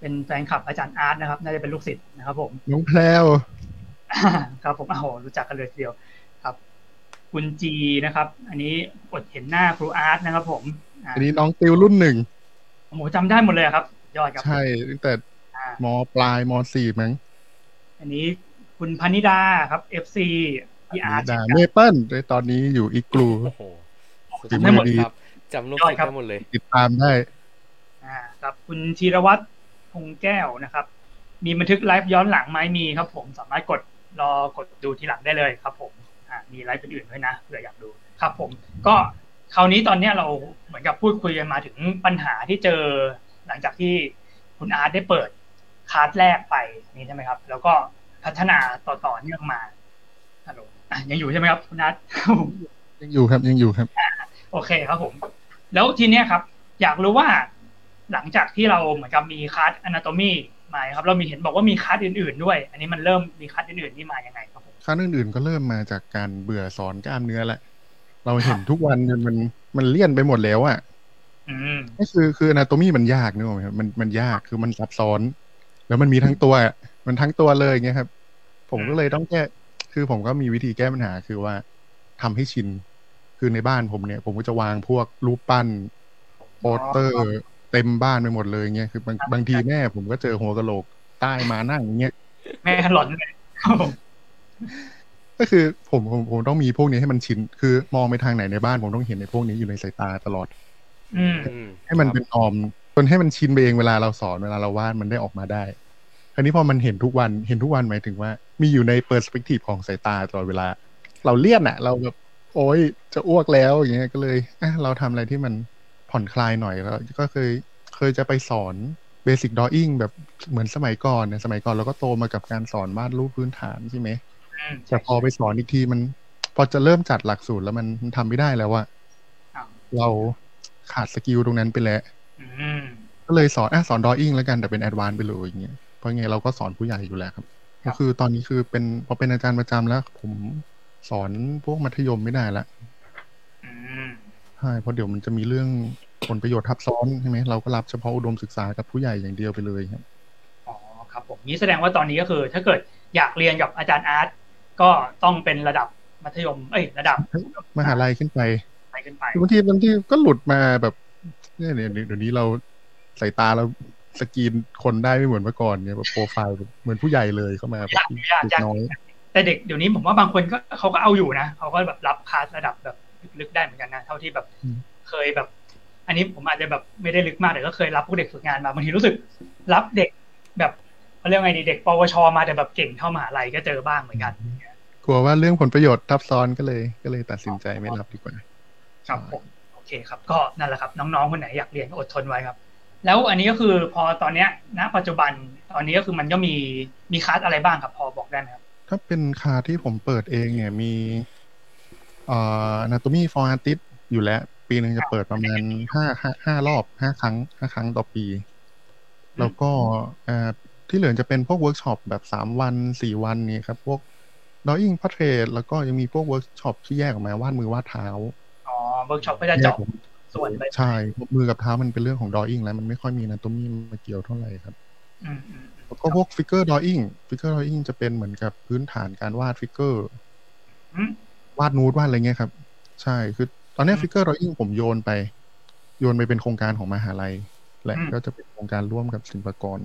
เป็นแฟนคลับอาจารย์อาร์ตนะครับ น่าจะเป็นลูกศิษย์นะครับ ผมน้องแพรวครับผมอ้าวรู้จักกันเลยทีเดียวครับ คุณจีนะครับ อันนี้อดเห็นหน้าครูอาร์ตนะครับ ผมอ่าอันนี้น้องติวรุ่นหนึ่งโอ้โหจำได้หมดเลยครับ ยอดครับใช่ตั้งแต่อ่ามปลายมสี่มั้งอันนี้คุณพนิดาครับ FC พี่อาร์ตดาเมเปิลในตอนนี้อยู่อีกกลูโอ้โหสุดจำยได้อหมดดครับจำลูกศิษย์ได้หมดเลย ติดตามได้ อ่าครับคุณธีรวัตรพงแก้วนะครับ มีบันทึกไลฟ์ย้อนหลังไหมมีครับ ผมสามารถกดรอกดดูทีหลังได้เลยครับ ผมอ่ามีไลฟ์อื่นๆด้วยนะเผื่ออยากดูครับ ผม ก็คราวนี้ตอนเนี้ยเราเหมือนกับพูดคุยกันมาถึงปัญหาที่เจอหลังจากที่คุณอาร์ตได้เปิดคลาสแรกไปนี่ใช่ไหมครับ แล้วก็พัฒนาต่อๆเนื่องมาฮัลโหลอะยังอยู่ใช่ไหมครับคุณอาร์ตยังอยู่ครับยังอยู่ครับ โอเคครับผม แล้วทีเนี้ยครับ อยากรู้ว่า หลังจากที่เราเหมือนกับมีคลาส anatomy มาครับเรามีเห็นบอกว่ามีคลาสอื่นๆด้วย อันนี้มันเริ่มมีคลาสอื่นๆนี่มายังไงครับผมขั้นอื่นๆก็เริ่มมาจากการเบื่อสอนกล้ามเนื้อแหละ เราเห็นทุกวันจนมันมันเลี่ยนไปหมดแล้วอะ่ะอืมก็คือคือ anatomy มันยากนึกออกไหมครับมันมันยากคือมันซับซ้อน แล้วมันมีทั้งตัวอะมันทั้งตัวเลยอย่างเงี้ยครับ ผมก็เลยต้องแก้คือผมก็มีวิธีแก้ปัญหาคือว่าทำให้ชิน คือในบ้านผมเนี่ย ผมก็จะวางพวกรูปปั้นโปสเตอร์ เต็มบ้านไปหมดเลยเงี้ยคือบางบางทีแม่ผมก็เจอหัวกะโหลกใต้มานั่งอย่างเงี้ยแม่หลอนเลยครับผมก็คือผมผมผมต้องมีพวกนี้ให้มันชิน คือมองไปทางไหนในบ้านผมต้องเห็นในพวกนี้อยู่ในสายตาตลอดอืมอืมให้มันครับเป็นออมจนให้มันชินไปเองเวลาเราสอนเวลาเราวาดมันได้ออกมาได้คราวนี้พอมันเห็นทุกวันเห็นทุกวันหมายถึงว่า มีอยู่ในเปอร์สเปกทีฟของสายตาตลอดเวลา เราเลี่ยนอะเราแบบโอ๊ยจะอ้วกแล้วอย่างเงี้ยก็เลยอะเราทำอะไรที่มันพ ผ่อนคลายหน่อยแล้วก็เคยเคยจะไปสอนเบสิ c ดอ w ิ n งแบบเหมือนสมัยก่อนเนี่ยสมัยก่อนเราก็โตมากับการสอนวาดรูปพื้นฐานใช่ไหมอืมแต่พอไปสอนอีกทีมัน พอจะเริ่มจัดหลักสูตรแล้วมันมันทำไม่ได้แล้วอะอ้าวเราขาด skill ตรงนั้นไปแล้วอืมก็เลยสอนอะสอนดอ w ิ n งแล้วกันแต่เป็น advance ไปเลยอย่างเงี้ยเพราะไงเราก็สอนผู้ใหญ่อยู่แล้วครับครัก็บคือตอนนี้คือเป็นพอเป็นอาจารย์ประจำแล้ว ผมสอนพวกมัธยมไม่ได้ละอืม ใช่เพราะเดี๋ยวมันจะมีเรื่องผลประโยชน์ทับซ้อนใช่ไหมเราก็รับเฉพาะอุดมศึกษากับผู้ใหญ่อย่างเดียวไปเลยครับอ๋อครับผมนี้แสดงว่าตอนนี้ก็คือ ถ้าเกิดอยากเรียนกับอาจารย์อาร์ตก็ต้องเป็นระดับมัธยม เอ้ยระดับ มหาลัยขึ้นไปไปขึ้นไปบางทีบางทีก็หลุดมาแบบเนี่ยเนี่ยเดี๋ยวนี้เราสายตาเราสกรีนคนได้ไม่เหมือนเมื่อก่อนเนี่ยแบบโปรไฟล์แบบเหมือนผู้ใหญ่เลยเข้ามาแบบยากยากเด็ยากกน้อยแต่เด็กเดี๋ยวนี้ผมว่าบางคนก็เขาก็เอาอยู่นะเขาก็แบบรับคลาสระดับแบบ ลึกๆได้เหมือนกันนะเท่าที่แบบเคยแบบ อันนี้ผมอาจจะแบบไม่ได้ลึกมากแต่ก็เคยรับพวกเด็กฝึกงานมาบางทีรู้สึก รับเด็กแบบเขาเรียกว่าไงดีเด็กปวชมาแต่แบบเก่งเท่ามหาลัยก็เจอบ้างเหมือนกันกลัวว่าเรื่องผลประโยชน์ทับซ้อนก็เลย ก็เลยตัดสินใจไม่รับดีกว่า ครับผมโอเคครับ ก็นั่นแหละครับ น้องๆคนไหนอยากเรียนก็อดทนไว้ครับ แล้วอันนี้ก็คือพอตอนเนี้ยณปัจจุบันตอนนี้ก็คือมันก็มีมีคลาสอะไรบ้างครับพอบอกได้ไหมครับถ้าเป็นคาที่ผมเปิดเองเนี่ยมี เอ่อ anatomy for artist อยู่แล้ว ปีหนึ่งจะเปิดประมาณห้าห้าห้ารอบห้าครั้งห้าครั้งต่อปี แล้วก็เอ่อที่เหลือจะเป็นพวกเวิร์กช็อปแบบสามวันสี่วันนี้ครับ พวก drawing portrait แล้วก็ยังมีพวกเวิร์กช็อปที่แยกออกมาวาดมือวาดเท้า อ๋อ เวิร์กช็อปก็จะเจาะส่วนไปใช่มือกับเท้ามันเป็นเรื่องของ drawing แล้วมันไม่ค่อยมี anatomy มาเกี่ยวเท่าไหร่ครับอืมอืมแล้วก็พวก figure drawing figure drawing จะเป็นเหมือนกับพื้นฐานการวาด figure อืม วาดนูดวาดอะไรเงี้ยครับ ใช่คือตอนเนี้อืม figure drawing ผมโยนไป โยนไปเป็นโครงการของมหาลัยและอืมก็จะเป็นโครงการร่วมกับศิลปากร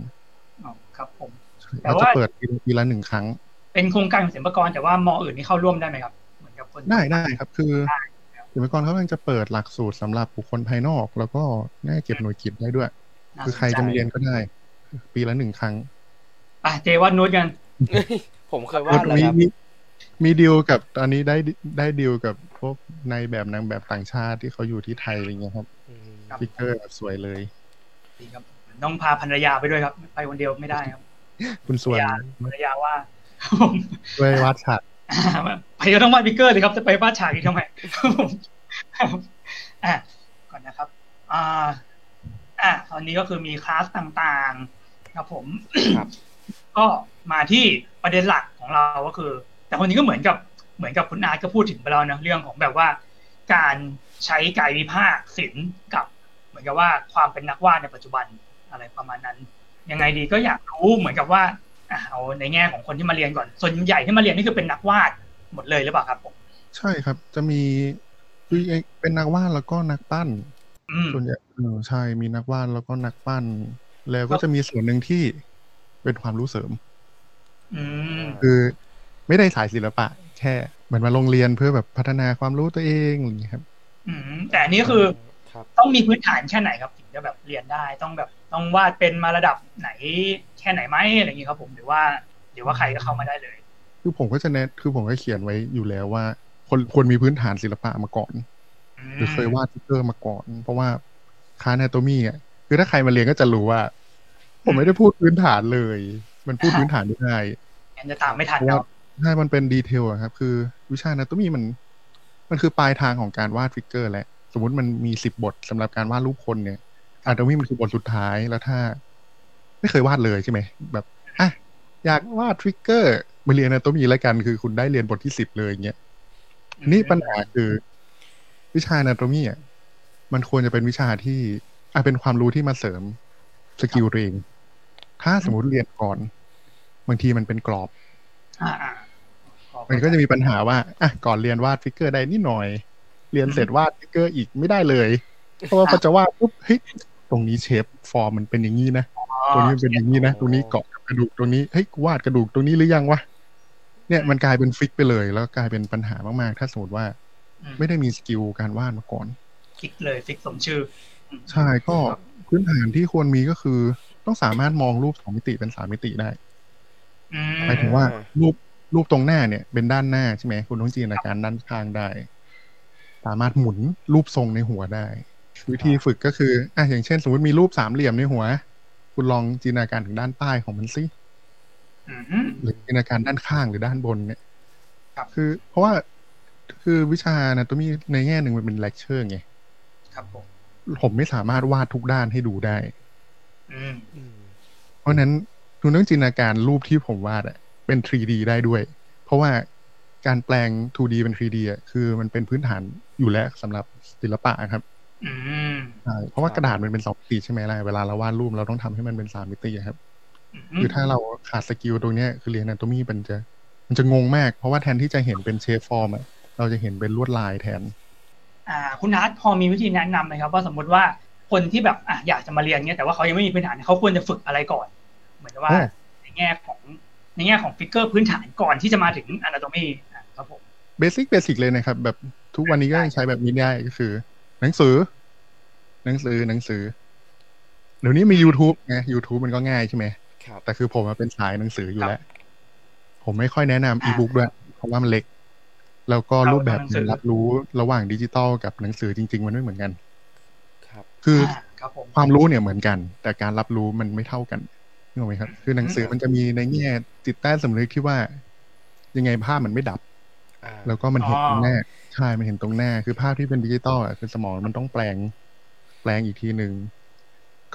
อ๋อครับผมใช่แต่เราว่าจะเปิดปีละปีละหนึ่งครั้ง เป็นโครงการของศิลปากรแต่ว่ามออื่นนี่เข้าร่วมได้ไหมครับเหมือนกับคนได้ได้ครับ คือศิลปากรเขากำลังจะเปิดหลักสูตรสำหรับบุคคลภายนอก แล้วก็น่าเก็บหน่วยกิจได้ด้วยน่าคือสนใครจะมาใจเรียนก็ได้ ปีละหนึ่งครั้งอะเจวาดนูดกัน ผมเคยวาดแล้วมีครับ มีมีดีลกับตอนนี้ได้ได้ดีลกับพวกในแบบนางแบบต่างชาติที่เขาอยู่ที่ไทยอะไรเงี้ยครับอืมครับ figure แบบสวยเลยดีครับต้องพาภรรยาไปด้วยครับ ไปคนเดียวไม่ได้ครับ คุณส่วนภรรยาว่าด้วยวาดฉากไปก็ต้องวาด figure เลยครับจะไปวาดฉากอีกทำไมครับผมครับอะก่อนนะครับ อ่า อะตอนนี้ก็คือมีคลาสต่างๆครับผมครับก็มาที่ประเด็นหลักของเราก็คือ แต่คนนี้ก็เหมือนกับเหมือนกับคุณอาร์ตก็พูดถึงไปแล้วนะเรื่องของแบบว่า การใช้กายวิภาคศิลป์กับ เหมือนกับว่าความเป็นนักวาดในปัจจุบันอะไรประมาณนั้น ยังไงดีก็อยากรู้เหมือนกับว่าอะเอาในแง่ของคนที่มาเรียนก่อน ส่วนใหญ่ที่มาเรียนนี่คือเป็นนักวาดหมดเลยหรือเปล่าครับผมใช่ครับ จะมีคือเป็นนักวาดแล้วก็นักปั้นอืมส่วนใหญ่เออใช่มีนักวาดแล้วก็นักปั้น แล้วก็จะมีส่วนหนึ่งที่เป็นความรู้เสริมอืมคือ ไม่ได้สายศิลปะ แค่เหมือนมาโรงเรียนเพื่อแบบพัฒนาความรู้ตัวเองอะไรอย่างเงี้ยครับ อืมแต่อันนี้คือครับต้องมีพื้นฐานแค่ไหนครับถึงจะแบบเรียนได้ต้องแบบต้องวาดเป็นมาระดับไหนแค่ไหนไหมอะไรอย่างนี้ครับผมหรือว่าหรือว่าใครก็เข้ามาได้เลย คือผมก็จะแนะคือผมก็เขียนไว้อยู่แล้วว่า คนควรมีพื้นฐานศิลปะมาก่อนมหรือเคยวาด figure มาก่อน เพราะว่าคา a น a โตมีอะคือถ้าใครมาเรียนก็จะรู้ว่า ผมไม่ได้พูดพื้นฐานเลย มันพูดพื้นฐานไม่ได้งั้นจะตามไม่ทันเพราะคว่ารับ ใช่มันเป็น detail อะครับ คือวิชาน a โตมีมัน มันคือปลายทางของการวาด figure แหละ สมมติมันมีสิบบทสำหรับการวาดรูปคนเนี่ย anatomy มันคือบทสุดท้ายแล้วถ้า ไม่เคยวาดเลยใช่ไหมแบบอะอยากวาดฟิกเกอร์มาเรียน a น a โตมีแล้วกัน คือคุณได้เรียนบทที่สิบเลยอย่างเงี้ยนี่ปัญหาคือ วิชาน a โตมีอะมันควรจะเป็นวิชาที่อะเป็นความรู้ที่มาเสริม skill ตัวเองถ้าสมมติเรียนก่อน บางทีมันเป็นกรอบ มันก็จะมีปัญหาว่าอะก่อนเรียนวาด figure ได้นิดหน่อย เรียนเสร็จวาด figure อีกไม่ได้เลย เพราะว่าพอจะวาดปุ๊บเฮ้ยตรงนี้ shape form มันเป็นอย่างนี้นะตรงนี้มันเป็นอย่างนี้นะตรงนี้เกาะกับกระดูกตรงนี้เฮ้ยกูวาดกระดูกตรงนี้หรือยังวะเนี่ยมันกลายเป็น fix ไปเลย แล้วกลายเป็นปัญหามากๆ ถ้าสมมติว่าอืมไม่ได้มี skill การวาดมาก่อน fix เลย fix สมชื่ออืมใช่ก็พื้นฐานที่ควรมีก็คือ ต้องสามารถมองรูปสองมิติเป็นสามมิติได้อืมหมายถึงว่ารูป รูปตรงหน้าเนี่ย เป็นด้านหน้าใช่ไหมคุณต้องจินตนาการด้านข้างได้ สามารถหมุนรูปทรงในหัวได้ วิธีฝึกก็คืออะอย่างเช่น สมมติมีรูปสามเหลี่ยมในหัว คุณลองจินตนาการถึงด้านใต้ของมันสิอืมหรือจินตนาการด้านข้างหรือด้านบนเนี่ยครับคือ เพราะว่าคือวิชานะตัวมีในแง่หนึ่งมันเป็นเลคเชอร์ไงครับผมผมไม่สามารถวาดทุกด้านให้ดูได้อืมอืมเพราะฉะนั้นคุณต้องจินตนาการรูปที่ผมวาดอะ เป็น 3D ได้ด้วย เพราะว่าการแปลง 2D เป็น 3D อะคือมันเป็นพื้นฐานอยู่แล้วสำหรับศิลปะครับอืมใช่เพราะว่ากระดาษมันเป็นสองมิติใช่ไหมล่ะเวลาเราวาดรูปเราต้องทำให้มันเป็นสามมิติอะครับอืมคือถ้าเราขาด skill ตรงเนี้ยคือเรียน a น a ตมีมันจะ มันจะงงมาก เพราะว่าแทนที่จะเห็นเป็น shape form อะเราจะเห็นเป็นลวดลายแทน อ่า คุณนัทพอมีวิธีแนะนำไหมครับ ว่าสมมติว่าคนที่แบบอะอยากจะมาเรียนเนี้ยแต่ว่าเขายังไม่มีพื้นฐานเขาควรจะฝึกอะไรก่อน เหมือนกับว่าโอ้ในแง่ของ ในแง่ของ figure พื้นฐานก่อนที่จะมาถึง anatomy ครับผม basic basic เลยนะครับ แบบทุกวันนี้ก็ยังใช้แบบนี้ได้ก็คือ หนังสือ หนังสือหนังสือเดี๋ยวนี้มี YouTube ไง YouTube มันก็ง่ายใช่ไหมครับแต่คือผมอะเป็นสายหนังสืออยู่แล้ว ผมไม่ค่อยแนะนำอีบุ๊กด้วย เพราะว่ามันเล็ก แล้วก็รูปแบบการรับรู้ระหว่างดิจิตอลกับหนังสือจริง ๆ มันไม่เหมือนกัน ครับ คืออ่าครับผมความรู้เนี่ยเหมือนกัน แต่การรับรู้มันไม่เท่ากัน นึกออกไหมครับ คือหนังสือมันจะมีในแง่จิตใต้สำนึกที่ว่า ยังไงภาพมันไม่ดับอ่าแล้วก็มันเห็นตรงหน้าใช่มันเห็นตรงหน้า คือภาพที่เป็นดิจิตอลอะคือสมองมันต้องแปลง แปลงอีกทีหนึ่ง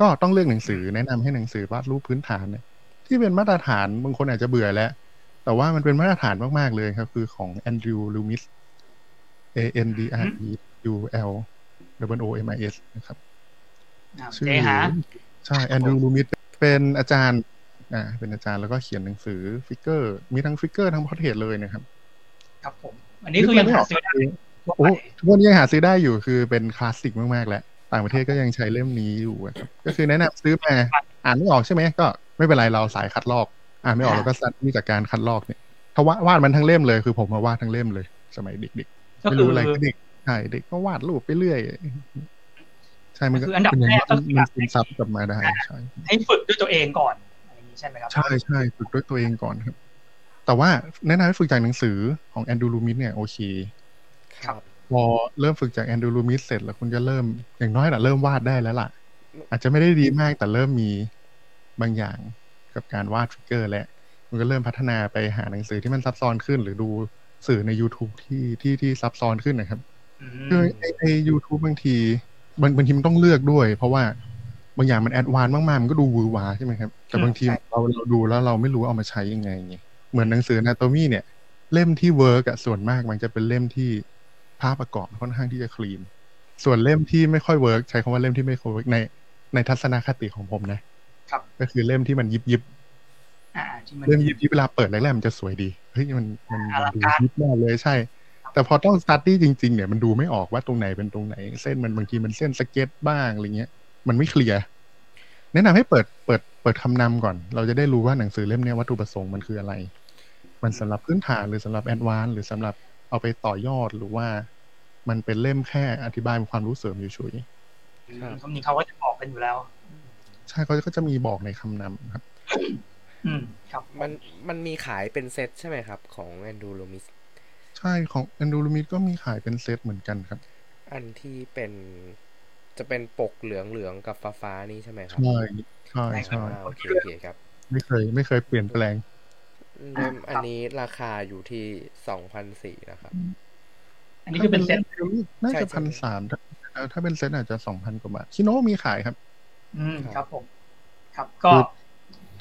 ก็ต้องเลือกหนังสือแนะนำให้หนังสือวาดรูปพื้นฐานเนี่ยที่เป็นมาตรฐานบางคนอาจจะเบื่อแล้ว แต่ว่ามันเป็นมาตรฐานมาก ๆ เลยครับ คือของแอนดรูว์ลูมิส A N D R E W L O O M I S นะครับอ่าชื่อเจหาใช่ Andrew Loomis เป็นอาจารย์อ่าเป็นอาจารย์แล้วก็เขียนหนังสือ figure มีทั้ง figure ทั้ง portrait เลยนะครับ ครับผม อันนี้คือยังหาซื้อได้ทั่วไปโอ้ทุกวันนี้ยังหาซื้อได้อยู่คือเป็นคลาสสิกมากๆแล้วต่างประเทศก็ยังใช้เล่มนี้อยู่อะครับก็คือแนะนำซื้อมาอ่านไม่ออกใช่ไหมก็ไม่เป็นไรเราสายคัดลอก อ่านไม่ออกเราก็ซัดนี่จากการคัดลอกเนี่ยถ้าวาดวาดมันทั้งเล่มเลยคือผมมาวาดทั้งเล่มเลย สมัยเด็กๆก็ไม่คือรู้อะไรก็เด็กใช่เด็กก็วาดรูปไปเรื่อยใช่มันก็คืออันดับเป็นอย่างแรนี้กก็คือมันซึมซับกลับมาได้ใช่ให้ฝึกด้วยตัวเองก่อนอะไรอย่างนี้ใช่ไหมครับ ใช่ใช่ฝึกด้วยตัวเองก่อนครับ แต่ว่าแนะนำให้ฝึกจากหนังสือของแอนดูลูมิสเนี่ยโอเคครับพอเริ่มฝึกจากแอนดูลูมิสเสร็จแล้วคุณจะเริ่มอย่างน้อยน่ะเริ่มวาดได้แล้วล่ะ อาจจะไม่ได้ดีมากแต่เริ่มมีบางอย่างกับการวาด figure แล้วมันก็เริ่มพัฒนาไปหาหนังสือที่มันซับซ้อนขึ้น หรือดูสื่อใน YouTube ที่ที่ที่ซับซ้อนขึ้นนะครับอืคือมในใน YouTube บางที บางบางทีมันต้องเลือกด้วย เพราะว่าบางอย่างมัน advance มากๆ มันก็ดูหวือหวาใช่ไหมครับ แต่บางทีเราเราดูแล้วเราไม่รู้เอามาใช้ยังไงไงเหมือนหนังสือ Anatomy เนี่ย เล่มที่ work อะส่วนมากมันจะเป็นเล่มที่ภาพประกอบค่อนข้างที่จะ clean ส่วนเล่มที่ไม่ค่อย work ใช้คำว่าเล่มที่ไม่ค่อย work ในในทัศนคติของผมนะ ครับ ก็คือเล่มที่มันยิบยิบอ่าที่มันเล่มยิบยิบเวลาเปิดแรกๆมันจะสวยดี เฮ้ยมันมันอลัมันงดูการยิบมากเลยใช่ แต่พอต้อง study จริงๆเนี่ยมันดูไม่ออกว่าตรงไหนเป็นตรงไหน เส้นมันบางทีมันเส้นสเก็ตบ้างอะไรเงี้ย มันไม่ clear แนะนำให้เปิดเปิดเปิดคำนำก่อน เราจะได้รู้ว่าหนังสือเล่มเนี้ยวัตถุประสงค์มันคืออะไร มันสำหรับพื้นฐานหรือสำหรับ advance หรือสำหรับเอาไปต่อยอดหรือว่า มันเป็นเล่มแค่อธิบายความรู้เสริมเฉยคำนี้เขาก็จะบอกกันอยู่แล้วๆใช่เขาก็จะมีบอกในคำนำครับ อืมครับ มันมันมีขายเป็นเซตใช่ไหมครับ ของแอนดูโ o มิส ใช่ของแอนดูลูมิดก็มีขายเป็นเซตเหมือนกันครับ อันที่เป็นจะเป็นปกเหลืองเหลืองๆกับฟ้าฟ้าๆนี่ใช่ไหมครับ ใช่ใช่ใช่อ่าโอเคโอเคครับ ไม่เคย ไม่เคยเปลี่ยนแปลงเล่มอันนี้ราคาอยู่ที่สองพันสี่นะครับ อันนี้คือเป็นเซ็ตน่าใช่จะใช่พันสามถ้าเป็นเซตอาจจะสองพันกว่าบาทชิโนมีขายครับ อืมครับผม ครับก็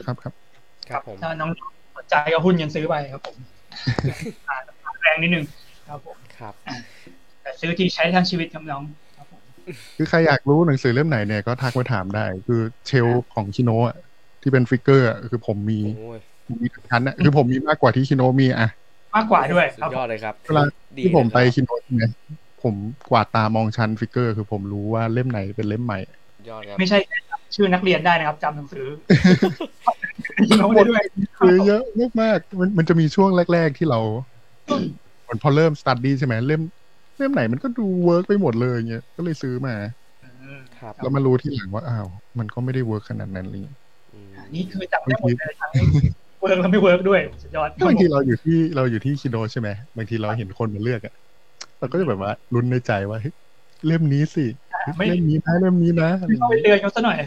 ครับครับ ครับผมถ้าน้องสนใจก็หุ้นยังซื้อไปครับผมอ่า แรงนิดนึงครับผมครับแต่ซื้อที่ใช้ทั้งชีวิตครับน้องครับผมคือใครอยากรู้หนังสือเล่มไหนเนี่ยก็ทักมาถามได้ คือ shelf ของชิโนะอะที่เป็น figure อะคือผมมีโอ้ยมีทุกชั้นอะคือผมมีมากกว่าที่ชิโนะมีอะมากกว่าด้วยครับสุดยอดเลยครับเวลาดีที่ผมไปเลยครับชิโนะเนี่ยผมกวาดตามองชั้น figure คือผมรู้ว่าเล่มไหนเป็นเล่มใหม่ยอดครับไม่ใช่แค่จำชื่อนักเรียนได้นะครับจำหนังสือยิงเขาได้ด้วยคือเยอะมากๆมันมันจะมีช่วงแรก ๆที่เราเหมือน พอเริ่ม study ใช่ไหมเล่มเล่มไหนมันก็ดู work ไปหมดเลยเงี้ยก็เลยซื้อมาอืมครับแล้วมารู้ที่หลังว่าอ้าวมันก็ไม่ได้เวิร์กขนาดนั้นเลยอืมอ่านี่คือจำได้หมดเลยทั้งเวิร์กและไม่เวิร์กด้วยสุดยอดครับบางผทีมเราอยู่ที่เราอยู่ที่คิโดใช่ไหมบางทีเราเห็นคนมาเลือกอะเราก็จะแบบว่าลุ้นในใจว่าเฮ้ยเล่มนี้สิใช่ไม่เล่มนี้นะเล่มนี้นะอะไรอไม่ย่างเข้าไปเงี้ยเตือนเขาซะหน่อย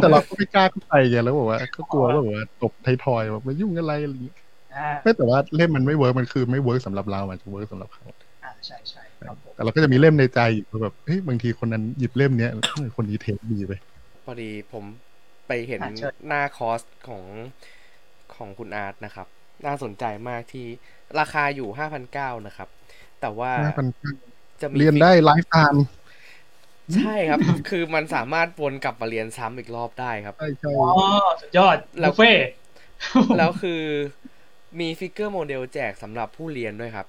แต่เราก็ไม่กล้าเข้าไปไงแล้วบอกว่าก็กลัวว่าแบบว่าตบไทยทอยแบบมายุ่งอะไรอะไรอย่างเงี้ยอ่า ไม่แต่ว่าเล่มมันไม่เวิร์กมันคือไม่เวิร์กสำหรับเราอาจจะเวิร์กสำหรับเขาอ่าใช่ใช่ครับผมแต่เราก็จะมีเล่มในใจอยู่แบบเฮ้ยบางทีคนนั้นหยิบเล่มเนี้ยเฮ้ยคนนี้เทปดีไปพอดีผมไปเห็นหน้าคอร์สของของคุณอาร์ตนะครับ น่าสนใจมากที่ราคาอยู่ห้าพันเก้านะครับ แต่ว่าห้าพันจะมีเรียนได้ lifetime ใช่ครับ คือมันสามารถวนกลับมาเรียนซ้ำอีกรอบได้ครับใช่ใช่อ๋อสุดยอดแล้แล้ววเฟ่แล้วคือ มี figure model แจกสำหรับผู้เรียนด้วยครับ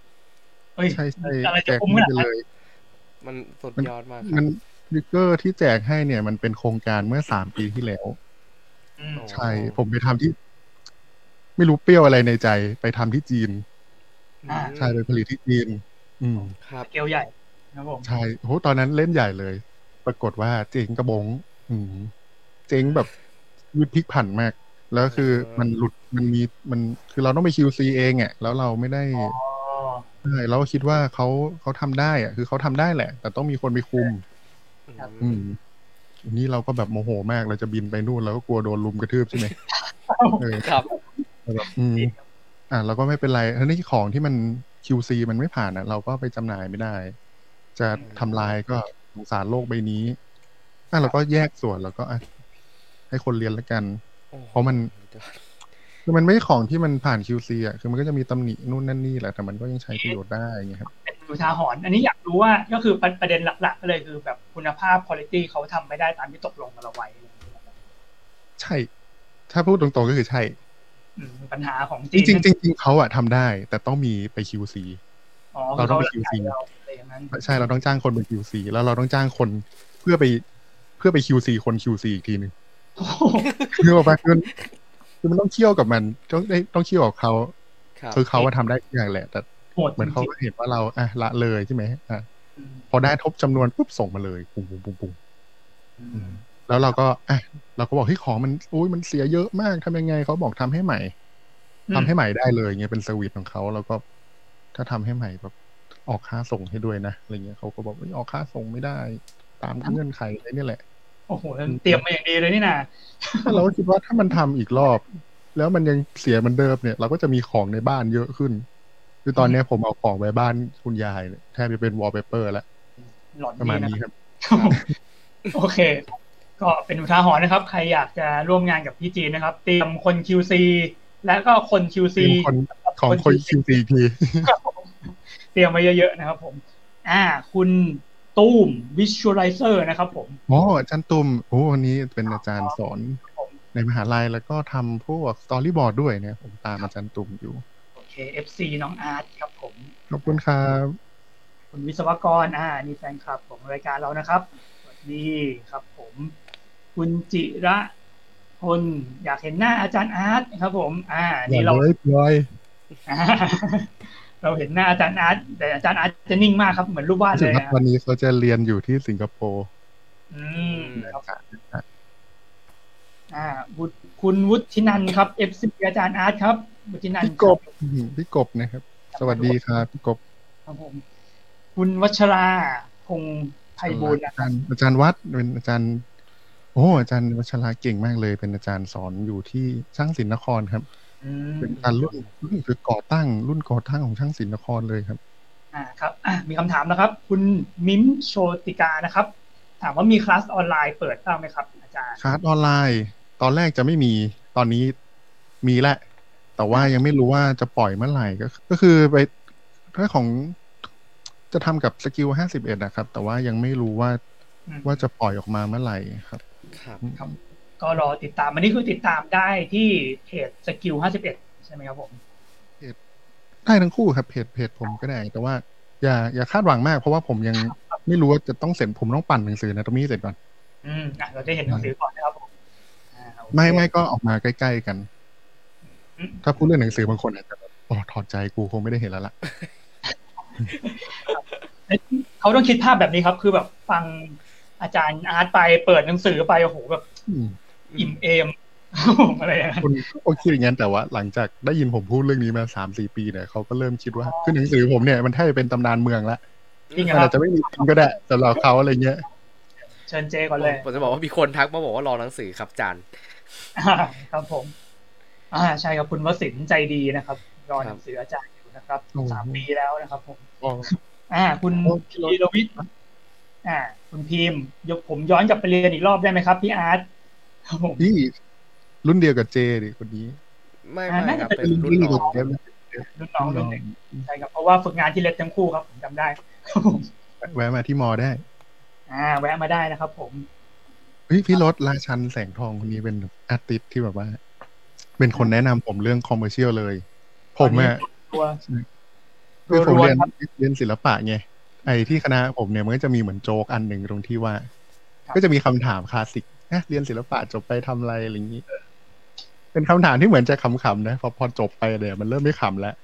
เฮ้ยใช่ใช่อะไรแจจะกคุ้มให้ขนาดไปนั้นเลย มันสุดยอดมากคมัรับน figure ที่แจกให้เนี่ย มันเป็นโครงการเมื่อสามปีที่แล้วอืมใช่ ผมไปทำที่ ไม่รู้เปรี้ยวอะไรในใจ ไปทำที่จีนอ่าใช่ไปผลิตที่จีน อืมครับสเกลใหญ่ครับผมใช่โหตอนนั้นเล่นใหญ่เลย ปรากฏว่าเจ๊งกระบง อืมเจ๊งแบบวิพลิกผันมาก แล้วคือเออมันหลุดมันมีมันคือเราต้องไป QC เองอะแล้วเราไม่ได้อ๋อใช่เราก็คิดว่าเขาเขาทำได้อะคือเขาทำได้แหละ แต่ต้องมีคนไปคุมอืมอันนี้เราก็แบบโมโหมากเราจะบินไปนู่นเราก็กลัวโดนลุมกระทืบใช่ไหมเออครับแต่แบบอืมอะเราก็ไม่เป็นไรทีนี้ของที่มัน QC มันไม่ผ่านอะ เราก็ไปจำหน่ายไม่ได้ จะทำลายก็สงสารโลกใบนี้อะเราก็แยกส่วนแล้วก็อะให้คนเรียนแล้วกัน เพราะมันคือมันไม่ใช่ของที่มันผ่าน QC อะคือมันก็จะมีตำหนินู่นนั่นนี่แหละแต่มันก็ยังใช้ประโยชน์ได้ไงครับเป็นอุทาหรณ์อันนี้อยากรู้ว่าก็คือประประเด็นหลักๆก็เลยคือแบบคุณภาพคุณภาพเขาทำไม่ได้ตามที่ตกลงกันเอาไว้ ใช่ ถ้าพูดตรงๆก็คือใช่อืมปัญหาของจริงๆจริงๆเขาอะทำได้แต่ต้องมีไป QC อ๋อเราต้องไปคื QC เราอะไรอย่างนั้นใช่เราต้องจ้างคนเป็น QC แล้วเราต้องจ้างคนเพื่อไป เพื่อไป QC คน QC อีกทีหนึ่งโอ้โห คือออกมาคือมันคือมันต้องเที่ยวกับมัน ต้องได้ต้องเที่ยวกับเขาครับคือเขาว่าทำได้ทุกอย่างแหละ แต่โหดเหมือนเขาจริงก็เห็นว่าเราอะละเลยใช่ไหมอะๆอืมพอได้ทบจำนวนปุ๊บส่งมาเลยปุ้งปุ้งปุ้งปุ้งอืมแล้วเราก็อะเราก็บอกเฮ้ยของมันอุ้ยมันเสียเยอะมากทำยังไงเขาบอกทำให้ใหม่ทำให้ใหม่ได้เลยเงี้ยเป็นเซอร์วิสของเขาแล้วก็ ถ้าทำให้ใหม่แบบออกค่าส่งให้ด้วยนะอะไรเงี้ยเขาก็บอกว่าออกค่าส่งไม่ได้ ตามเงื่อนไขอะไรนี่แหละ โอ้โหเตรียมมาอย่างดีเลยนี่นะเราก็คิดว่าถ้ามันทำอีกรอบ แล้วมันยังเสียเหมือนเดิมเนี่ย เราก็จะมีของในบ้านเยอะขึ้น คือตอนเนี้ยผมเอาของไว้บ้านคุณยายเนี่ยแทบจะเป็นวอลเปเปอร์แล้วหลอนประมาณดีนี้นะครับ โอเค ก็เป็นอุทาหรณ์นะครับ ใครอยากจะร่วมงานกับพี่จีนนะครับ เตรียมคน QC และก็คน QC เป็นคนของคนคิวซีที เตรียมไว้เยอะๆนะครับผม อ่า คุณ ตุ้ม Visualizer นะครับผมอ๋ออาจารย์ตุ่มโอ้วันนี้เป็นอาจารย์สอนในมหาลัยแล้วก็ทำพวก storyboard ด้วยเนี่ยผมตามอาจารย์ตุ่มอยู่ โอเค FC น้องอาร์ตครับผม ขอบคุณครับ คุณวิศวกรอ่านี่แฟนคลับของรายการเรานะครับสวัสดีครับผม คุณจิระพลอยากเห็นหน้าอาจารย์อาร์ตครับผม อ่าอย่านี่เราเลยพลอยอ่า เราเห็นหน้าอาจารย์อาร์ตแต่อาจารย์อาร์ตจะนิ่งมากครับเหมือนรูปวาดถึเลงยครับนะวันนี้เขาจะเรียนอยู่ที่สิงคโปร์อืมครับอาจารย์นะอ่าวุฒิคุณวุฒินันท์ครับ FC อาจารย์อาร์ตครับวุฒินันท์พี่กบอืมพี่กบนะครับ สวัสดีครับพี่กบครับผมคุณวัชราพงษ์ไพบูลย์อานะครับอาจารับรย์อาจารย์วัดเป็นอาจารย์ โอ้อาจารย์วัชราเก่งมากเลย เป็นอาจารย์สอนอยู่ที่ช่างศิลป์นครครับอืม เป็นอาจารย์รุ่นรุ่นคือก่อตั้ง รุ่นก่อตั้งของช่างศิลป์นครเลยครับ อ่าครับอ่ามีคำถามนะครับ คุณมิมโชติกานะครับ ถามว่ามีคลาสออนไลน์เปิดบ้างไหมครับ อาจารย์คลาสออนไลน์ ตอนแรกจะไม่มีตอนนี้มีแหละ แต่ว่ายังไม่รู้ว่าจะปล่อยเมื่อไหร่ก็ก็คือไปถ้าของจะทำกับสกิลห้าสิบเอ็ดนะครับ แต่ว่ายังไม่รู้ว่าอืมว่าจะปล่อยออกมาเมื่อไหร่ครับ ครับครับ ก็รอติดตามอันนี้คือติดตามได้ที่เพจสกิลห้าสิบเอ็ดใช่ไหมครับผมได้ทั้งคู่ครับเพจเพจผมก็ได้ แต่ว่า อย่าอย่าคาดหวังมาก เพราะว่าผมยังไม่รู้ว่าจะต้องเสร็จผมต้องปั่นหนังสือนะตรงนี้เสร็จก่อน อืมอะเราจะเห็นหนังสือก่อนนะครับผมอ่าโอเคไม่ไม่ก็ออกมาใกล้ๆกันอืมถ้าพูดเรื่องหนังสือบางคนอาจจะแบบอ๋อถอดใจกูคงไม่ได้เห็นแล้วล่ะเขาต้องคิดภาพแบบนี้ครับ คือแบบฟังอาจารย์อาร์ตไปเปิดหนังสือไปโอ้โหแบบ อืมอิ่มเอมอะไรอย่างนั้นคนก็คิดอย่างนั้นแต่ว่าหลังจากได้ยินผมพูดเรื่องนี้มาสามสี่ปีเนี่ยเขาก็เริ่มคิดว่าคือหนังสือผมเนี่ยมันแทบจะเป็นตำนานเมืองละจริงมันครัอาบจจะไม่มีจริงก็ได้สำหรับเขาอะไรเงี้ยเชิญเจก่อนเลยผมจะบอกว่ามีคนทักมาบอกว่ารอหนังสือครับจานครับผม อ่าใช่ครับคุณวสินใจดีนะครับ รอหนังสืออาจารย์อยู่นะครับสามปีแล้วนะครับ ผมอ่า คุณพีรวิทย์อ่า คุณพิมพ์ยกผมย้อนกลับไปเรียนอีกรอบได้ไหมครับพี่อาร์ต ครับผมพี่รุ่นเดียวกับเจดิคนนี้ ไม่ไม่ครับเป็นรุ่นน้องรุ่นน้องรุ่นหนึ่งใช่ครับเพราะว่าฝึกงานที่เล็บทั้งคู่ครับผมจำได้ ครับผมแวะมาที่มอได้ อ่า แวะมาได้นะครับ ผมเฮ้ยพี่รถราชันแสงทองคนนี้เป็นartist ที่แบบว่า เป็นคนแนะนำผมเรื่อง commercial เลย ผมอะตัวคือผมรัวๆเรียนครับเรียนศิลปะไงไอ้ที่คณะผมเนี่ยมันก็จะมีเหมือนโจ๊กอันหนึ่งตรงที่ว่าครับก็จะมีคำถามคลาสสิก นะเรียนศิลปะจบไปทำอะไรอะไรอย่างนี้ เป็นคำถามที่เหมือนจะขำๆนะพอพอจบไปเนี่ยมันเริ่มไม่ขำแล้ว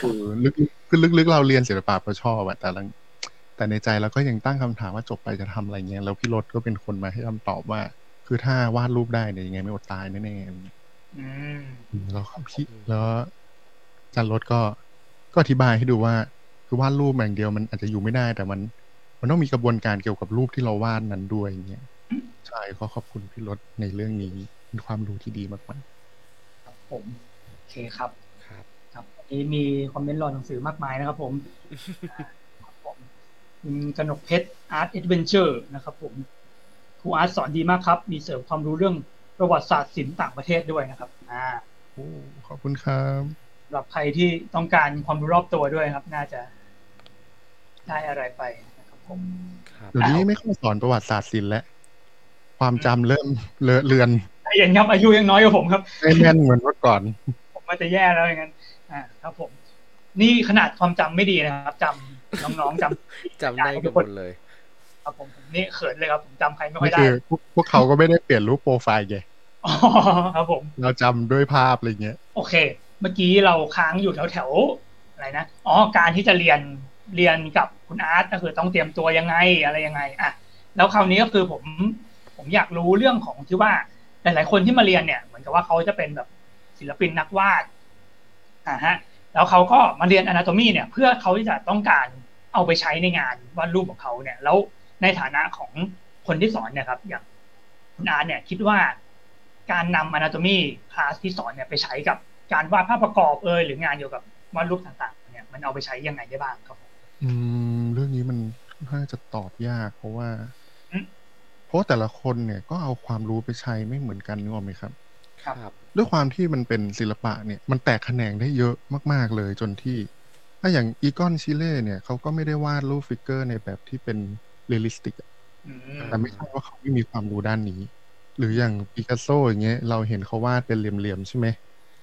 คือลึกๆคือลึกๆเราเรียนศิลปะเราชอบอะแต่ละแต่ในใจเราก็ยังตั้งคำถามว่าจบไปจะทำอะไรเงี้ยแล้วพี่รถก็เป็นคนมาให้คำตอบว่า คือถ้าวาดรูปได้เนี่ยยังไงไม่อดตายแน่ๆอืมอืมแล้วพี่แล้วอาจันรถก็ก็อธิบายให้ดูว่า คือวาดรูปอย่างเดียวมันอาจจะอยู่ไม่ได้ แต่มัน มันต้องมีกระบวนการเกี่ยวกับรูปที่เราวาดนั้นด้วยอย่างเงี้ย ใช่ก็ขอบคุณพี่รถในเรื่องนี้เป็นความรู้ที่ดีมากครับผมโอเคครับครับ ครับวันนี้มีคอมเมนต์รอหนังสือมากมายนะครับ ผมครับผมคุณกนกเพชร Art Adventure นะครับ ผมครูอาร์ตสอนดีมากครับ มีเสริมความรู้เรื่องประวัติศาสตร์ศิลป์ต่างประเทศด้วยนะครับ อ่าๆโอ้ขอบคุณครับสำหรับใครที่ต้องการความรู้รอบตัวด้วยครับ น่าจะได้อะไรไปนะครับผมครับเดี๋ยวนี้ไม่ค่อยสอนประวัติศาสตร์ศิลป์แล้ว ความจำเริ่มเลอะเลือนใจเย็นครับอายุยังน้อยกว่าผมครับไม่แม่นเหมือนเมื่อก่อน ผมมันจะแย่แล้วอย่างนั้นอ่าครับผม นี่ขนาดความจำไม่ดีนะครับจำน้องๆจำจำได้กันหมดเลย ครับผมผมนี่เขินเลยครับผมจำใครไม่ค่อนี่ยได้คือพวกพวกเขาก็ไม่ได้เปลี่ยนรูปโปรไฟล์ไงอ๋อครับผม เราจำด้วยภาพอะไรเงี้ย โอเค เมื่อกี้เราค้างอยู่แถวแถวๆอะไรนะอ๋อการที่จะเรียนเรียนกับคุณอาร์ตก็คือต้องเตรียมตัวยังไงอะไรยังไงอะแล้วคราวนี้ก็คือผม ผมอยากรู้เรื่องของที่ว่าหลาย ๆ คนที่มาเรียนเนี่ย เหมือนกับว่าเขาจะเป็นแบบศิลปินนักวาดอ่าฮะ แล้วเขาก็มาเรียนอนาโตมีเนี่ย เพื่อเขาที่จะต้องการเอาไปใช้ในงานวาดรูปของเขาเนี่ย แล้วในฐานะของคนที่สอนเนี่ยครับ อย่างคุณอาร์เนี่ย คิดว่าการนำ anatomy คลาสที่สอนเนี่ยไปใช้กับการวาดภาพประกอบเอยหรืองานเกี่ยวกับวาดรูปต่าง ๆ เนี่ย มันเอาไปใช้ยังไงได้บ้างครับอืมเรื่องนี้มันน่าจะตอบยาก เพราะว่า เพราะแต่ละคนเนี่ยก็เอาความรู้ไปใช้ไม่เหมือนกันนึกออกไหมครับครับ ครับ ด้วยความที่มันเป็นศิลปะเนี่ยมันแตกแขนงได้เยอะมาก ๆเลยจนที่ถ้าอย่าง Egon Schiele เนี่ยเขาก็ไม่ได้วาดรูป figure ในแบบที่เป็น realisticอืมแต่ไม่ใช่ว่าเขาไม่มีความรู้ด้านนี้ หรืออย่างปิกัสโซอย่างเงี้ยเราเห็นเขาวาดเป็นเหลี่ยมๆใช่ไหม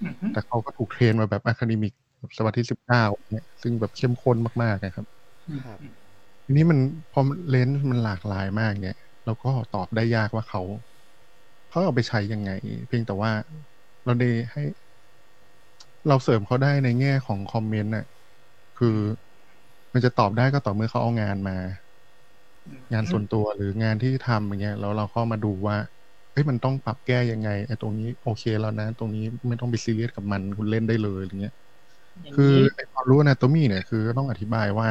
อืมแต่เขาก็ถูก train มาแบบ academic ศตวรรษที่สิบเก้าเนี่ยซึ่งแบบเข้มข้นมากๆนะครับครับทีนี้มันพอเลนส์มันหลากหลายมากเนี่ย เราก็ตอบได้ยากว่าเขาเขาเอาไปใช้ยังไง เพียงแต่ว่าเราได้ให้ เราเสริมเขาได้ในแง่ของคอมเมนต์น่ะ คือมันจะตอบได้ก็ต่อเมื่อเขาเอางานมา งานส่วนตัวหรืองานที่ทำอย่างเงี้ยแล้วเราก็มาดูว่าเฮ้ยมันต้องปรับแก้ยังไงไอ้ตรงนี้โอเคแล้วนะ ตรงนี้ไม่ต้องไปซีเรียสกับมันคุณเล่นได้เลยอย่างเงี้ยอย่างคือนี้ไอ้ความรู้ anatomy เนี่ยคือต้องอธิบายว่า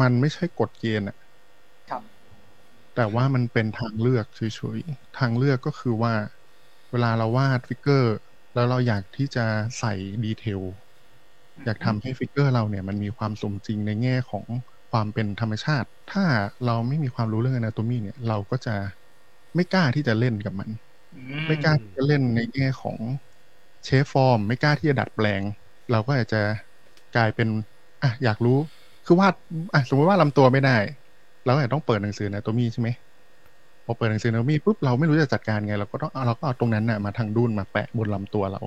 มันไม่ใช่กฎเกณฑ์อะครับ แต่ว่ามันเป็นทางเลือกเฉยๆทางเลือกก็คือว่า เวลาเราวาด figure แล้วเราอยากที่จะใส่ detail อยากทำให้ figure เราเนี่ยมันมีความสมจริงในแง่ของความเป็นธรรมชาติ ถ้าเราไม่มีความรู้เรื่อง anatomy เนี่ย เราก็จะไม่กล้าที่จะเล่นกับมันอืไม่กล้าที่จะเล่นในแง่ของเชฟฟอร์ม ไม่กล้าที่จะดัดแปลง เราก็อาจจะกลายเป็น อะ อยากรู้ คือวาด อะ สมมติว่าลำตัวไม่ได้ เราก็อาจจะต้องเปิดหนังสือ a น a ตมีใช่ไหมพอเปิดหนังสือ a น a ตมีปุ๊บเราไม่รู้จะจัดการไงเราก็ต้องเอาเราก็เอาตรงนั้นน่ะมาทางดุนมาแปะบนลำตัวเรา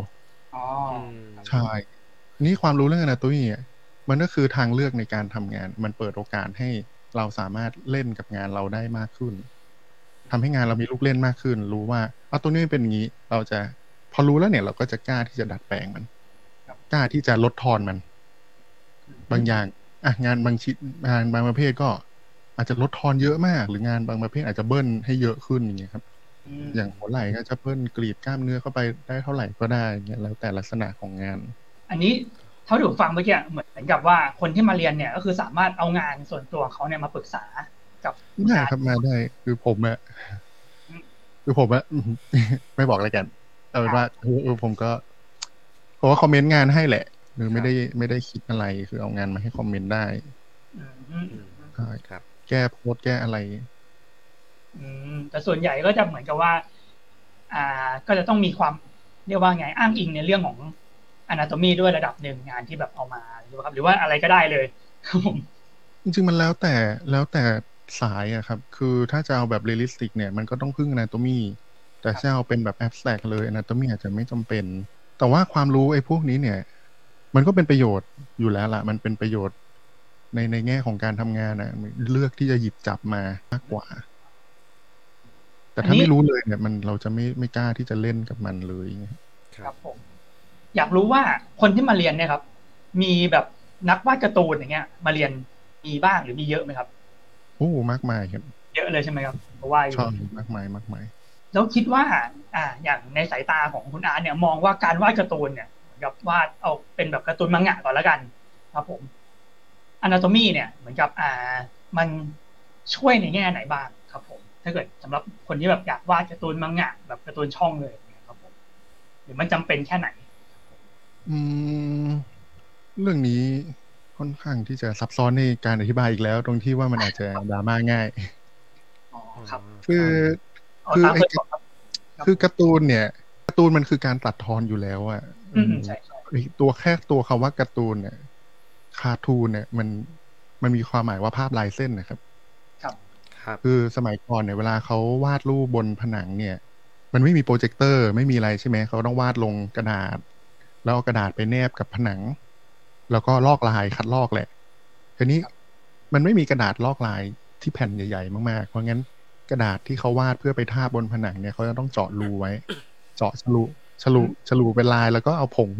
อ๋ออืมใช่ นี่ความรู้เรื่อง a น a ตมีอะมันก็คือทางเลือกในการทำงาน มันเปิดโอกาสให้เราสามารถเล่นกับงานเราได้มากขึ้นทำให้งานเรามีลูกเล่นมากขึ้น รู้ว่าเอาตัวนี้เป็นอย่างนี้ เราจะพอรู้แล้วเนี่ย เราก็จะกล้าที่จะดัดแปลงมันกล้าที่จะลดทอนมัน บางอย่างอะงานบางชิ้นงานบางประเภทก็ อาจจะลดทอนเยอะมาก หรืองานบางประเภทอาจจะเบิ้ลให้เยอะขึ้นอย่างเงี้ยครับมอย่างหัวไหล่ก็จะเบิ้ลกรีดกล้ามเนื้อเข้าไปได้เท่าไหร่ก็ได้เงี้ยแล้วแต่ลักษณะของงาน อันนี้เท่าที่ผมฟังเมื่อกี้เหมือนกับว่าคนที่มาเรียนเนี่ยก็คือสามารถเอางานส่วนตัวเขาเนี่ยมาปรึกษากับได้ครับมาได้คือผมอะคือผมอะไม่บอกอะไรกันเอาเป็นว่าเออผมก็ผมว่าคอมเมนต์งานให้แหละหรือไม่ได้ไม่ได้คิดอะไรคือเอางานมาให้คอมเมนต์ได้อืมอืมใช่ครับ แก้โพสต์แก้อะไร อืม แต่ส่วนใหญ่ก็จะเหมือนกับว่า อ่า ก็จะต้องมีความเรียกว่าไงอ้างอิงในเรื่องของ anatomy ด้วยระดับหนึ่งงานที่แบบเอามาหรือว่าครับ หรือว่าอะไรก็ได้เลยครับผมจริงๆมันแล้วแต่แล้วแต่สายอะครับ คือถ้าจะเอาแบบ realistic เนี่ย มันก็ต้องพึ่ง anatomy แต่ถ้าเอาเป็นแบบ abstract เลย anatomy อาจจะไม่จำเป็น แต่ว่าความรู้ไอ้พวกนี้เนี่ย มันก็เป็นประโยชน์อยู่แล้วล่ะมันเป็นประโยชน์ ในในแง่ของการทำงานนะเลือกที่จะหยิบจับมามากกว่า แต่ถ้าไม่รู้เลยเนี่ย มันเราจะไม่ไม่กล้าที่จะเล่นกับมันเลยครับผม อยากรู้ว่าคนที่มาเรียนเนี่ยครับ มีแบบนักวาดการ์ตูนอย่างเงี้ย มาเรียนมีบ้างหรือมีเยอะไหมครับโอ้มากมายครับ เยอะเลยใช่ไหมครับเพราะว่าอยู่ชอบมากมายมากมายแล้วคิดว่า อ่า อย่างในสายตาของคุณอาร์ตเนี่ยมองว่าการวาดการ์ตูนเนี่ยเหมือนกับวาดเอาเป็นแบบการ์ตูนมังงะก่อนละกัน ครับผม อนาโตมีเนี่ยเหมือนกับอ่ามันช่วยในแง่ไหนบ้างครับผม ถ้าเกิดสำหรับคนที่แบบอยากวาดการ์ตูนมังงะแบบการ์ตูนช่องเลยเนี่ยครับผมหรือมันจำเป็นแค่ไหน อืมเรื่องนี้ค่อนข้างที่จะซับซ้อนในการอธิบายอีกแล้ว ตรงที่ว่ามันอาจจะดราม่าง่ายอ๋อครับ คือเอาคือตามไอ้เคยบอกครับคือการ์ตูนเนี่ยการ์ตูนมันคือการตัดทอนอยู่แล้วอะอืมใช่ใช่ไอ้ตัวแค่ตัวคำว่าการ์ตูนเนี่ย คาทูนเนี่ยมันมันมีความหมายว่าภาพลายเส้นนะครับ ครับ ครับ คือสมัยก่อนเนี่ยเวลาเขาวาดรูปบนผนังเนี่ย มันไม่มีโปรเจคเตอร์ไม่มีอะไรใช่ไหมเขาต้องวาดลงกระดาษ แล้วเอากระดาษไปแนบกับผนัง แล้วก็ลอกลายคัดลอกแหละทีนี้มันไม่มีกระดาษลอกลายที่แผ่นใหญ่ ๆ มากๆ เพราะงั้นกระดาษที่เขาวาดเพื่อไปทาบบนผนังเนี่ยเขาจะต้องเจาะรูไว้ เจาะฉลุฉลุฉลุเป็นลายแล้วก็เอาผง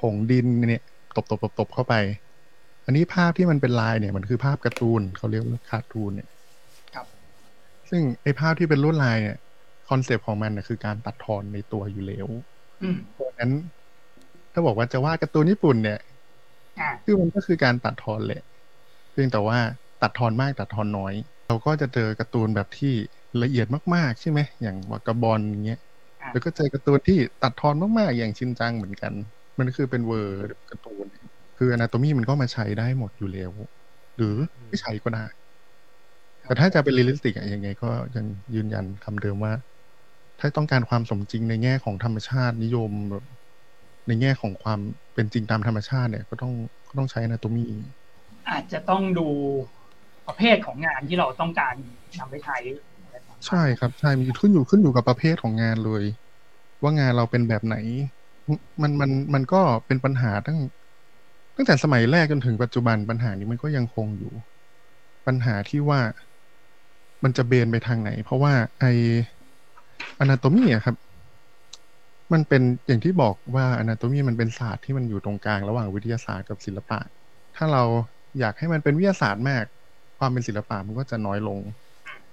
ผงดินเนี่ยตบตบตบตบเข้าไป อันนี้ภาพที่มันเป็นลายเนี่ยมันคือภาพการ์ตูนเขาเรียกว่าคาร์ตูนเนี่ยครับ ซึ่งไอ้ภาพที่เป็นลวดลายเนี่ย concept ของมันน่ะคือการตัดทอนในตัวอยู่แล้วอืมเพราะฉะนั้น ถ้าบอกว่าจะวาดการ์ตูนญี่ปุ่นเนี่ยอ่าคือมันก็คือการตัดทอนแหละเพียงแต่ว่าตัดทอนมากตัดทอนน้อย เราก็จะเจอการ์ตูนแบบที่ละเอียดมากๆใช่ไหมอย่าง Vagabond อย่างเงี้ยอ่าแล้วก็เจอการ์ตูนที่ตัดทอนมากๆอย่างชินจังเหมือนกัน มันคือเป็นเวอร์การ์ตูน คือ anatomy มันก็มาใช้ได้หมดอยู่แล้ว หรือไม่ใช้ก็ได้ แต่ถ้าจะเป็น realistic อะยังไง ก็ยังยืนยันคำเดิมว่า ถ้าต้องการความสมจริงในแง่ของธรรมชาตินิยมแบบในแง่ของความเป็นจริงตามธรรมชาติเนี่ย ก็ต้องก็ต้องใช้ anatomyอาจจะต้องดูประเภทของงานที่เราต้องการนำไปใช้อะไรประมาณนั้นใช่ครับใช่มีขึ้นอยู่ขึ้นอยู่กับประเภทของงานเลย ว่างานเราเป็นแบบไหน มันมันมันก็เป็นปัญหาตั้ง ตั้งแต่สมัยแรกจนถึงปัจจุบันปัญหานี้มันก็ยังคงอยู่ ปัญหาที่ว่ามันจะเบนไปทางไหน เพราะว่าไออนาโตมีอะครับ มันเป็นอย่างที่บอกว่าอนาโตมีมันเป็นศาสตร์ที่มันอยู่ตรงกลางระหว่างวิทยาศาสตร์กับศิลปะ ถ้าเราอยากให้มันเป็นวิทยาศาสตร์มาก ความเป็นศิลปะมันก็จะน้อยลง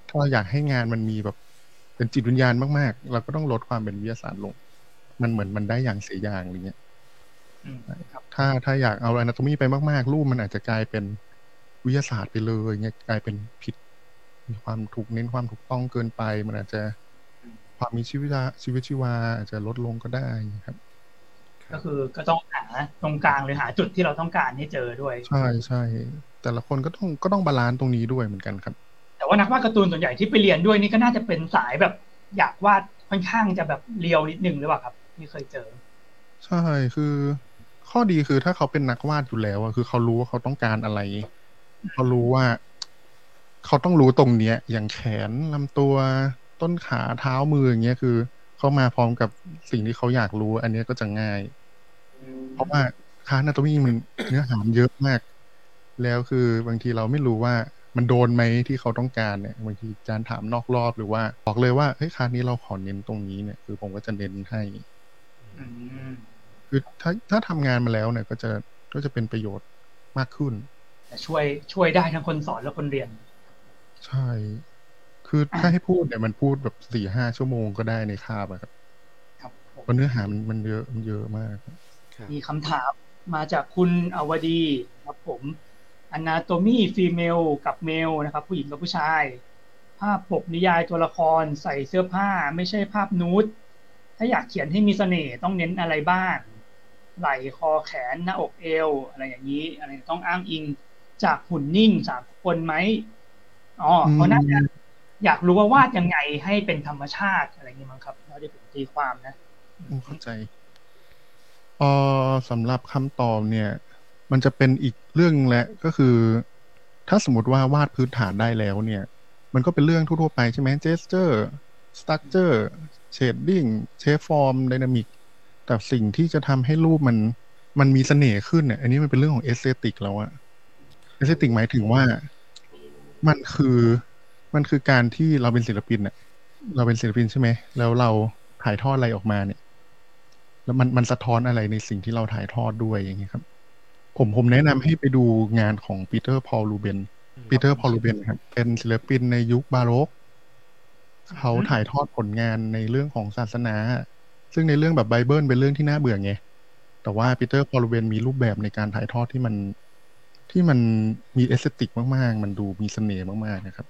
ถ้าเราอยากให้งานมันมีแบบเป็นจิตวิญญาณมากๆ เราก็ต้องลดความเป็นวิทยาศาสตร์ลง มันเหมือนมันได้อย่างเสียอย่างอะไรเงี้ย ถ้าถ้าอยากเอา anatomy ไปมาก ๆ รูปมันอาจจะกลายเป็นวิทยาศาสตร์ไปเลยเงี้ยกลายเป็นผิด มีความถูกเน้นความถูกต้องเกินไป มันอาจจะความมีชีวิตชีวาชีวิตชีวา อาจจะลดลงก็ได้ครับก็คือก็ต้องหาตรงกลางหรือหาจุดที่เราต้องการให้เจอด้วย ใช่ใช่แต่ละคนก็ต้องก็ต้อง balance ตรงนี้ด้วยเหมือนกันครับ แต่ว่านักวาดการ์ตูนส่วนใหญ่ที่ไปเรียนด้วยนี่ก็น่าจะเป็นสายแบบ อยากวาดค่อนข้างจะแบบเรียวนิดนึงหรือเปล่าครับที่เคยเจอ ใช่คือ ข้อดีคือถ้าเขาเป็นนักวาดอยู่แล้วอะคือเขารู้ว่าเขาต้องการอะไร เขารู้ว่า เขาต้องรู้ตรงเนี้ย อย่างแขนลำตัวต้นขาเท้ามืออย่างเงี้ยคือเขามาพร้อมกับสิ่งที่เขาอยากรู้ อันนี้ก็จะง่าย เพราะว่าคานาโตมีมันเนื้อหามเยอะมาก แล้วคือบางทีเราไม่รู้ว่ามันโดนไหมที่เขาต้องการเนี่ยบางทีอาจารย์ถามนอกรอบหรือว่า บอกเลยว่าเฮ้ยคานี้เราขอเน้นตรงนี้เนี่ย คือผมก็จะเน้นให้อื คือถ้าถ้าทำงานมาแล้วเนี่ยก็จะก็จะเป็นประโยชน์มากขึ้นแต่ช่วยช่วยได้ทั้งคนสอนและคนเรียน ใช่ คือถ้าให้พูดเนี่ยมันพูดแบบสี่ห้าชั่วโมงก็ได้ในคาบอะครับครับผมเพราะเนื้อหามันมันเยอะมันเยอะมากครับมีคำถามมาจากคุณอวดีครับผม anatomy female กับเมลนะครับ ผู้หญิงกับผู้ชาย ภาพปกนิยายตัวละครใส่เสื้อผ้า ไม่ใช่ภาพนูดถ้าอยากเขียนให้มีเสน่ห์ต้องเน้นอะไรบ้าง ไหล่คอแขนหน้าอกเอว อะไรอย่างนี้ อะไรต้องอ้างอิงจากหุ่นนิ่งสากลไหมอ๋อเขาน่าจะอยากรู้ว่าวาดยังไงให้เป็นธรรมชาติอะไรอย่างนี้มั้งครับเราจะผมตีความนะเข้าใจเออสำหรับคำตอบเนี่ย มันจะเป็นอีกเรื่องแหละก็คือ ถ้าสมมติว่าวาดพื้นฐานได้แล้วเนี่ย มันก็เป็นเรื่องทั่วๆไปใช่ไหม gesture structure shading shape form dynamic แต่สิ่งที่จะทำให้รูปมันมันมีเสน่ห์ขึ้นเนี่ย อันนี้มันเป็นเรื่องของ aesthetic แล้วอะaesthetic หมายถึงว่ามันคือมันคือการที่เราเป็นศิลปินเนี่ยเราเป็นศิลปินใช่ไหม แล้วเราถ่ายทอดอะไรออกมาเนี่ย แล้วมันมันสะท้อนอะไรในสิ่งที่เราถ่ายทอดด้วยอย่างนี้ครับ ผมผมแนะนำให้ไปดูงานของปีเตอร์พอลรูเบนส์ปีเตอร์พอลรูเบนส์ครับ เป็นศิลปินในยุคบาโรกเขาถ่ายทอดผลงานในเรื่องของศาสนา ซึ่งในเรื่องแบบไบเบิลเป็นเรื่องที่น่าเบื่อไง แต่ว่าปีเตอร์พอลรูเบนส์มีรูปแบบในการถ่ายทอดที่มันที่มันมี aesthetic มาก ๆ มันดูมีเสน่ห์มาก ๆ นะครับ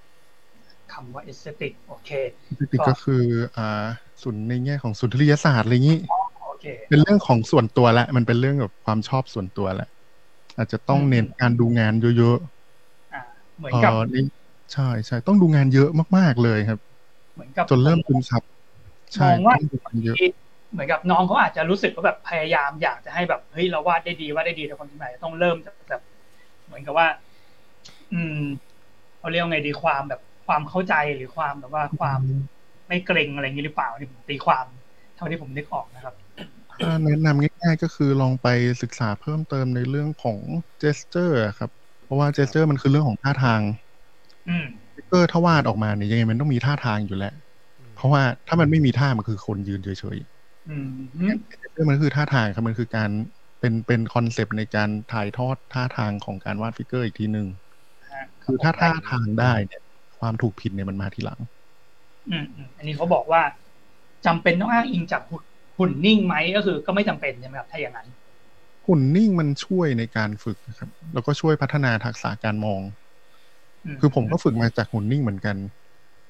คำว่า aesthetic โอเค aesthetic ก็คือ อ่าสุนในแง่ของสุนทรียศาสตร์อะไรอย่างนี้เป็นเรื่องของส่วนตัวละมันเป็นเรื่องแบบความชอบส่วนตัวแหละอาจจะต้องเน้นการดูงานเยอะๆเหมือนกับใช่ใช่ต้องดูงานเยอะมาก ๆเลยครับ เหมือนกับจนเริ่มซึมซับใช่ว่าเหมือนกับน้องเขาอาจจะรู้สึกว่าแบบพยายามอยากจะให้แบบเฮ้ยเราวาดได้ดีวาดได้ดีแต่คนที่ไหนต้องเริ่มจากแบบ เหมือนกับว่า อืมเขาเรียกไงดีความแบบความเข้าใจหรือความแบบว่าความไม่เกรงอะไรอย่างนี้หรือเปล่านี่ผมตีความ เท่าที่ผมนึกออกนะครับแนะนำง่ายๆก็คือลองไปศึกษาเพิ่มเติมในเรื่องของเจสเจอร์ครับ เพราะว่าเจสเจอร์มันคือเรื่องของท่าทางอืม figure ถ้าวาดออกมาเนี่ยยังไงมันต้องมีท่าทางอยู่แล้ว เพราะว่าถ้ามันไม่มีท่ามันคือคนยืนเฉยๆอื ม gesture มันคือท่าทางครับ มันคือการเป็นเป็น concept ในการถ่ายทอดท่าทางของการวาด figure อีกทีหนึ่งคือถ้าท่าทางได้เนี่ย ความถูกผิดเนี่ยมันมาทีหลัง อืมอันนี้เขาบอกว่าจำเป็นต้องอ้างอิงจากหุ่นนิ่งไหมก็คือ ก็ไม่จำเป็นใช่ไหมครับถ้าอย่างนั้นหุ่นนิ่งมันช่วยในการฝึกนะครับ แล้วก็ช่วยพัฒนาทักษะการมอง คือผมก็ฝึกมาจากหุ่นนิ่งเหมือนกัน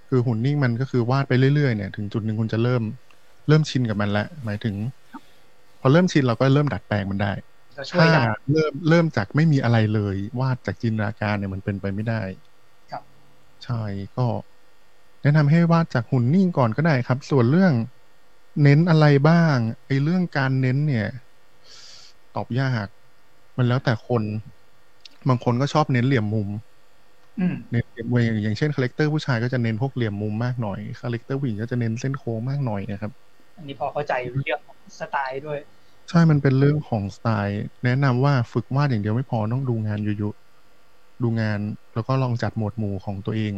คือหุ่นนิ่งมันก็คือวาดไปเรื่อยๆเนี่ย ถึงจุดหนึ่งคุณจะเริ่ม เริ่มชินกับมันแล้วหมายถึง พอเริ่มชินเราก็เริ่มดัดแปลงมันได้ถ้าเริ่มเริ่มจากไม่มีอะไรเลยวาดจากจินตนาการเนี่ยมันเป็นไปไม่ได้ใช่ก็ แนะนำให้วาดจากหุ่นนิ่งก่อนก็ได้ครับ ส่วนเรื่องเน้นอะไรบ้าง ไอ้เรื่องการเน้นเนี่ย ตอบยาก มันแล้วแต่คน บางคนก็ชอบเน้นเหลี่ยมมุมเน้นเหลี่ยมมุมอย่างเช่น character ผู้ชายก็จะเน้นพวกเหลี่ยมมุมมากหน่อย character ผู้หญิงก็จะเน้นเส้นโค้งมากหน่อยนะครับ อันนี้พอเข้าใจเรื่องสไตล์ด้วย ใช่มันเป็นเรื่องของสไตล์ แนะนำว่าฝึกวาดอย่างเดียวไม่พอต้องดูงานเยอะดูงานแล้วก็ลองจัดหมวดหมู่ของตัวเอง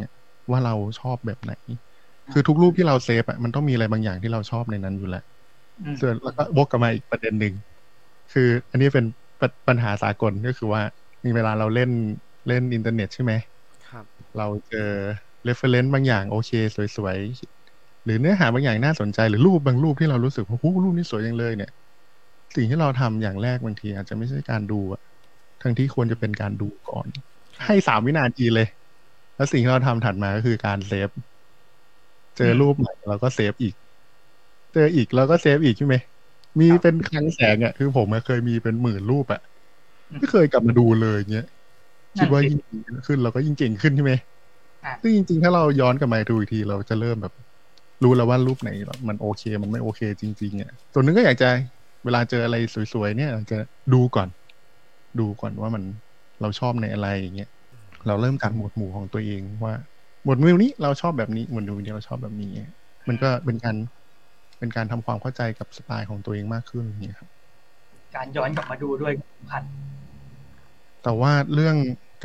ว่าเราชอบแบบไหน คือทุกรูปที่เรา save อะมันต้องมีอะไรบางอย่างที่เราชอบในนั้นอยู่แล้วส่วนแล้วก็วกกลับมาอีกประเด็นหนึ่งคืออันนี้เป็นปัญหาสากลก็คือว่ามีเวลาเราเล่นเล่นอินเทอร์เน็ตใช่ไหมครับ เราเจอ reference บางอย่างโอเค สวยๆ หรือเนื้อหาบางอย่างน่าสนใจหรือรูปบางรูปที่เรารู้สึกว่าหูรูปนี้สวยจังเลย เนี่ย สิ่งที่เราทำอย่างแรกบางที อาจจะไม่ใช่การดูอะทั้งที่ควรจะเป็นการดูก่อน ให้สามวินาทีเลย แล้วสิ่งที่เราทำถัดมาก็คือการ save เจอรูปใหม่เราก็เซฟอีก เจออีกเราก็เซฟอีกใช่ไหมมีเป็นครั้งแสงอะคือผมเคยมีเป็นหมื่นรูปอะไม่เคยกลับมาดูเลยเงี้ยคิดว่ายิ่งขึ้นเราก็ยิ่งเก่งขึ้นใช่ไหมซึ่งจริงๆ ถ้าเราย้อนกลับมาดูอีกที เราจะเริ่มแบบ รู้แล้วว่ารูปไหนมันโอเค มันไม่โอเคจริงๆอะตัวนึงก็อยากจะเวลาเจออะไรสวยๆเนี่ยจะดูก่อน ดูก่อนว่ามันเราชอบในอะไรอย่างเงี้ยเราเริ่มจากหมวดหมู่ของตัวเองว่า หมวดหมู่นี้เราชอบแบบนี้หมวดหมู่นี้เราชอบแบบนี้ มันก็เป็นการเป็นการทำความเข้าใจกับสไตล์ของตัวเองมากขึ้นอย่างเงี้ยครับการย้อนกลับมาดูด้วยสำคัญ แต่ว่าเรื่อง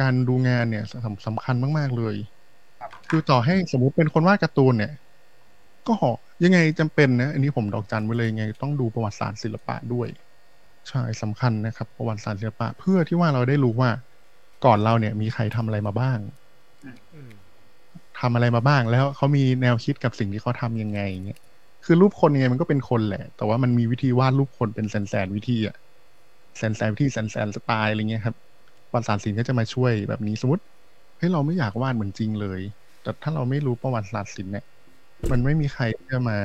การดูงานเนี่ยสำคัญมาก ๆ เลย คือต่อให้สมมุติเป็นคนวาดการ์ตูนเนี่ย ก็ยังไงจำเป็นนะ อันนี้ผมดอกจันไว้เลยยังไง ต้องดูประวัติศาสตร์ศิลปะด้วย ใช่สำคัญนะครับ ประวัติศาสตร์ศิลปะ เพื่อที่ว่าเราได้รู้ว่า ก่อนเราเนี่ย มีใครทำอะไรมาบ้างทำอะไรมาบ้าง แล้วเขามีแนวคิดกับสิ่งที่เขาทำยังไงเงี้ยคือรูปคนยังไงมันก็เป็นคนแหละ แต่ว่ามันมีวิธีวาดรูปคนเป็นแสนแสนวิธีอะแสนแสนวิธีแสนแสนสไตล์อะไรเงี้ยครับประวัติศาสตร์ศิลป์ก็จะมาช่วยแบบนี้สมมติเฮ้ยเราไม่อยากวาดเหมือนจริงเลย แต่ถ้าเราไม่รู้ประวัติศาสตร์ศิลป์เนี่ย มันไม่มีใครที่จะมา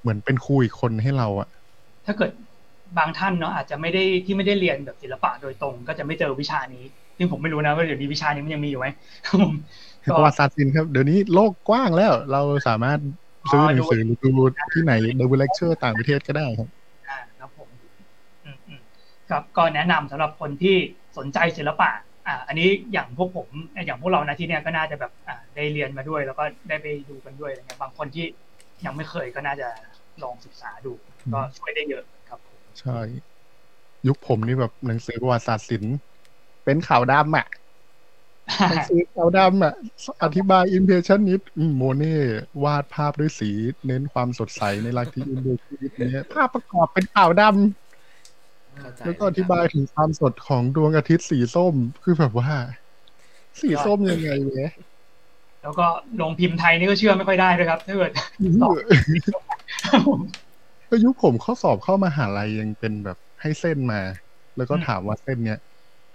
เหมือนเป็นครูอีกคนให้เราอะถ้าเกิดบางท่านเนาะอาจจะไม่ได้ที่ไม่ได้เรียนแบบศิลปะโดยตรง ก็จะไม่เจอวิชานี้ซึ่งผมไม่รู้นะว่าเดี๋ยวนี้วิชานี้มันยังมีอยู่ไหมครับผมก็ประวัติศาสตร์ศิลป์ครับ เดี๋ยวนี้โลกกว้างแล้ว เราสามารถซื้อหนังสือหรือดูที่ไหนดูเลคเชอร์ต่างประเทศก็ได้ครับอ่าครับผมอืมอืมครับก็แนะนำสำหรับคนที่สนใจศิลปะ อ่าอันนี้อย่างพวกผมอย่างพวกเรานะที่เนี่ยก็น่าจะแบบอ่าได้เรียนมาด้วย แล้วก็ได้ไปดูกันด้วยอะไรเงี้ยบางคนที่ยังไม่เคยก็น่าจะลองศึกษาดู ก็ช่วยได้เยอะครับผมใช่ ยุคผมนี่แบบหนังสือประวัติศาสตร์ศิลป์เป็นขาวดำอะหนังสือขาวดำอะ อธิบาย impressionist โมเน่ต์วาดภาพด้วยสี เน้นความสดใสในลัทธิ impressionist เนี้ยภาพประกอบเป็นขาวดำ แล้วก็อธิบายถึงความสดของดวงอาทิตย์สีส้มคือแบบว่า สีส้มยังไงเนี่ยแล้วก็ลงพิมพ์ไทยนี่ก็เชื่อไม่ค่อยได้ด้วยครับถ้าเกิดก็ยุคผมข้อสอบเข้ามาหาลัยยังเป็นแบบให้เส้นมา แล้วก็ถามว่าเส้นเนี้ย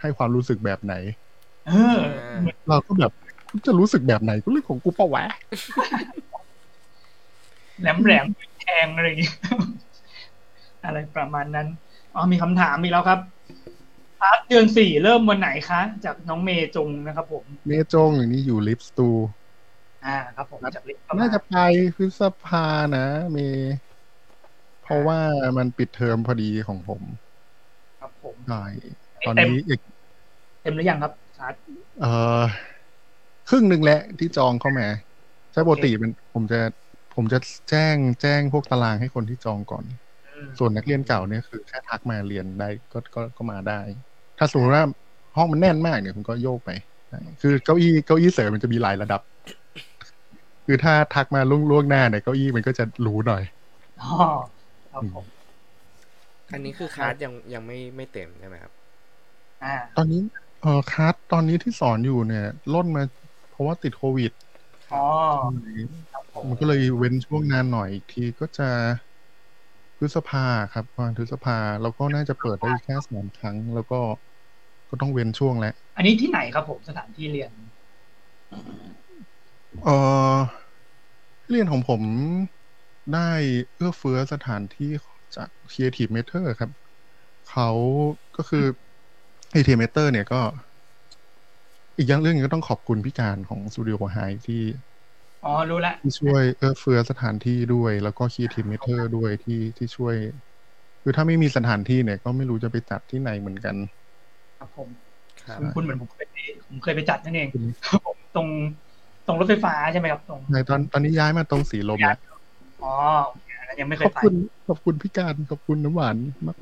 ให้ความรู้สึกแบบไหนเออเราก็แบบจะรู้สึกแบบไหนก็เรื่องของกูเปะวะแหลมแหลมๆแทงอะไรอย่างงี้อะไรประมาณนั้น อ๋อมีคำถามอีกแล้วครับพาร์ทเดือนสี่เริ่มวันไหนคะ จากน้องเมย์จงนะครับผม เมจงอย่างนี้อยู่ลิฟสตูอ่าครับผมจากลิฟต์เข้ามาน่าจะไปพฤษภานะเมย์เพราะว่ามันปิดเทอมพอดีของผม ครับผมใช่ตอนเต็มนี้อีกเต็มหรือยังครับพาร์ทเอ่อครึ่งหนึ่งแหละที่จองเข้ามาใช่ปกติเป็นผมจะผมจะแจ้งแจ้งพวกตารางให้คนที่จองก่อนอืม ส่วนนักเรียนเก่าเนี่ยคือแค่ทักมาเรียนได้ก็ก็ก็มาได้ ถ้าสมมติว่าห้องมันแน่นมากเนี่ยผมก็โยกไปใช่คือเก้าอี้เก้าอี้เสริมมันจะมีหลายระดับ คือถ้าทักมาล่วงล่วงหน้าเนี่ยเก้าอี้มันก็จะหรูหน่อยอ๋อครับผมอันนี้คือคลาสยังยังไม่ไม่เต็มใช่ไหมครับอ่า ตอนนี้เออคลาสตอนนี้ที่สอนอยู่เนี่ยล่นมาเพราะว่าติดโควิดอ๋อมันก็เลยเว้นช่วงนานหน่อยอีกทีก็จะพ ฤษภาครับประมาณพฤษภาแล้วก็น่าจะเปิดได้แค่สามครั้ง แล้วก็ก็ต้องเว้นช่วงแล้วอันนี้ที่ไหนครับผมสถานที่เรียนเออเรียนของผมได้เอื้อเฟื้อสถานที่จาก Creative Matter ครับ เขาก็คือ Creative Matter เนี่ยก็ อีกอย่างเรื่องหนึงก็ต้องขอบคุณพี่การของ Studio h i ที่ อ๋อ รู้ละที่ช่วยเอื้อเฟื้อสถานที่ด้วย แล้วก็ Creative Matter ด้วยที่ที่ช่วย คือถ้าไม่มีสถานที่เนี่ย ก็ไม่รู้จะไปจัดที่ไหนเหมือนกัน ครับผมครับคุณคุณเหมือนผมเคยไปผมเคยไปจัดนั่นเองอืมครับผมตรงตรงรถไฟฟ้าใช่ไหมครับตรงในตอนตอนนี้ย้ายมาตรงสีลมแล้วอ๋อโอเคอันนั้นยังไม่เคขยอบไปคุณขอบคุณพี่การขอบคุณน้ำหวาน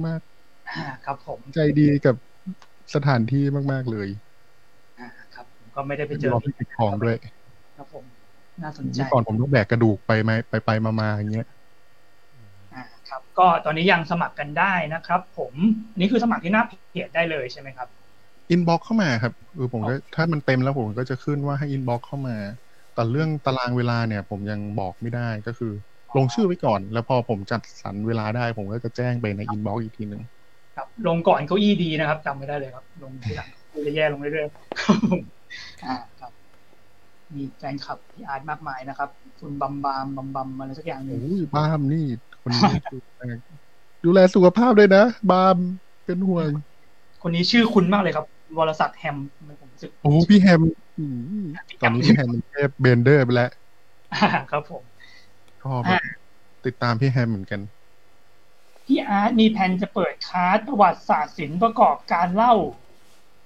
มากอ่าครับ ผมๆใจดีกับสถานที่มาก ๆเลยอ่าครับ ผมก็ไม่ได้ไปเจอรอพี่ปิดทองด้วย ครับผม น่าสนใจเมื่อก่อนผมต้องแบกกระดูกไปไหมไปไปมามาอย่างเงี้ยอ่าครับ ก็ตอนนี้ยังสมัครกันได้นะครับ ผมอันนี่คือสมัครที่หน้าเพจได้เลยใช่ไหมครับอินบ็อกเข้ามาครับเออผมก็ถ้ามันเต็มแล้วผมก็จะขึ้นว่าให้อินบ็อกเข้ามา แต่เรื่องตารางเวลาเนี่ย ผมยังบอกไม่ได้ก็คือ ลงชื่อไว้ก่อน แล้วพอผมจัดสรรเวลาได้ ผมก็จะแจ้งไปใน inbox อีกทีหนึ่งครับ ลงก่อนเก้าอี้ดีนะครับจำไม่ได้เลยครับ ลงที่หลังจะแย่ลงเรื่อยๆครับผ มอ่าครับมีแฟนคลับพี่อาร์ตมากมายนะครับ คุณบัมบามบัมบัมอะไรสักอย่างหนึ่งโอ้ยบ้ามนี่คนนี้ดูแลสุขภาพด้วยนะ บามเป็นห่วง คนนี้ชื่อคุณมากเลยครับ วรศักดิ์แฮมทำไมผมรู้สึกโอ้พี่แฮมอืมตอนนี้พี่แฮมเป็นเทพ Blender ไปแล้วอ่าครับผมชอบอะติดตามพี่แฮมเหมือนกัน พี่อาร์ตมีแผนจะเปิดคลาสประวัติศาสตร์ศิลป์ประกอบการเล่า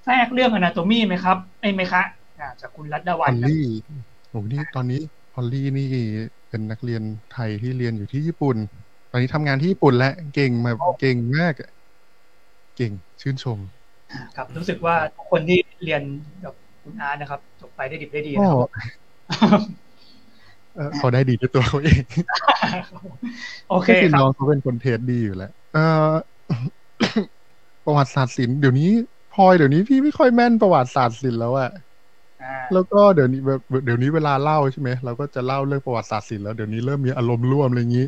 แทรกเรื่อง anatomy ไหมครับไอ้ยไหมคะอ่า จากคุณรัตดาพวัอนลลี่โอ้นี่ตอนนี้พอลลี่นี่เป็นนักเรียนไทยที่เรียนอยู่ที่ญี่ปุ่น ตอนนี้ทำงานที่ญี่ปุ่นแล้วเก่งมาเก่งมากอะเก่งชื่นชมอ่าครับรู้สึกว่าคนที่เรียนกับคุณอาร์ตนะครับจบไปได้ดิบได้ดีก็นะครับเอ่อเขาได้ดีด้วยตัวเขาเองโอเคก็คือครัน้บองเขาเป็นคนเทสดีอยู่แล้วเอ่อประวัติศาสตร์ศิลป์เดี๋ยวนี้พลอยเดี๋ยวนี้พี่ไม่ค่อยแม่นประวัติศาสตร์ศิลป์แล้วอะอ่า แล้วก็เดี๋ยวนี้แบบเดี๋ยวนี้เวลาเล่าใช่ไหมเราก็จะเล่าเรื่องประวัติศาสตร์ศิลป์แล้วเดี๋ยวนี้เริ่มมีอารมณ์ร่วมอะไรอย่างนี้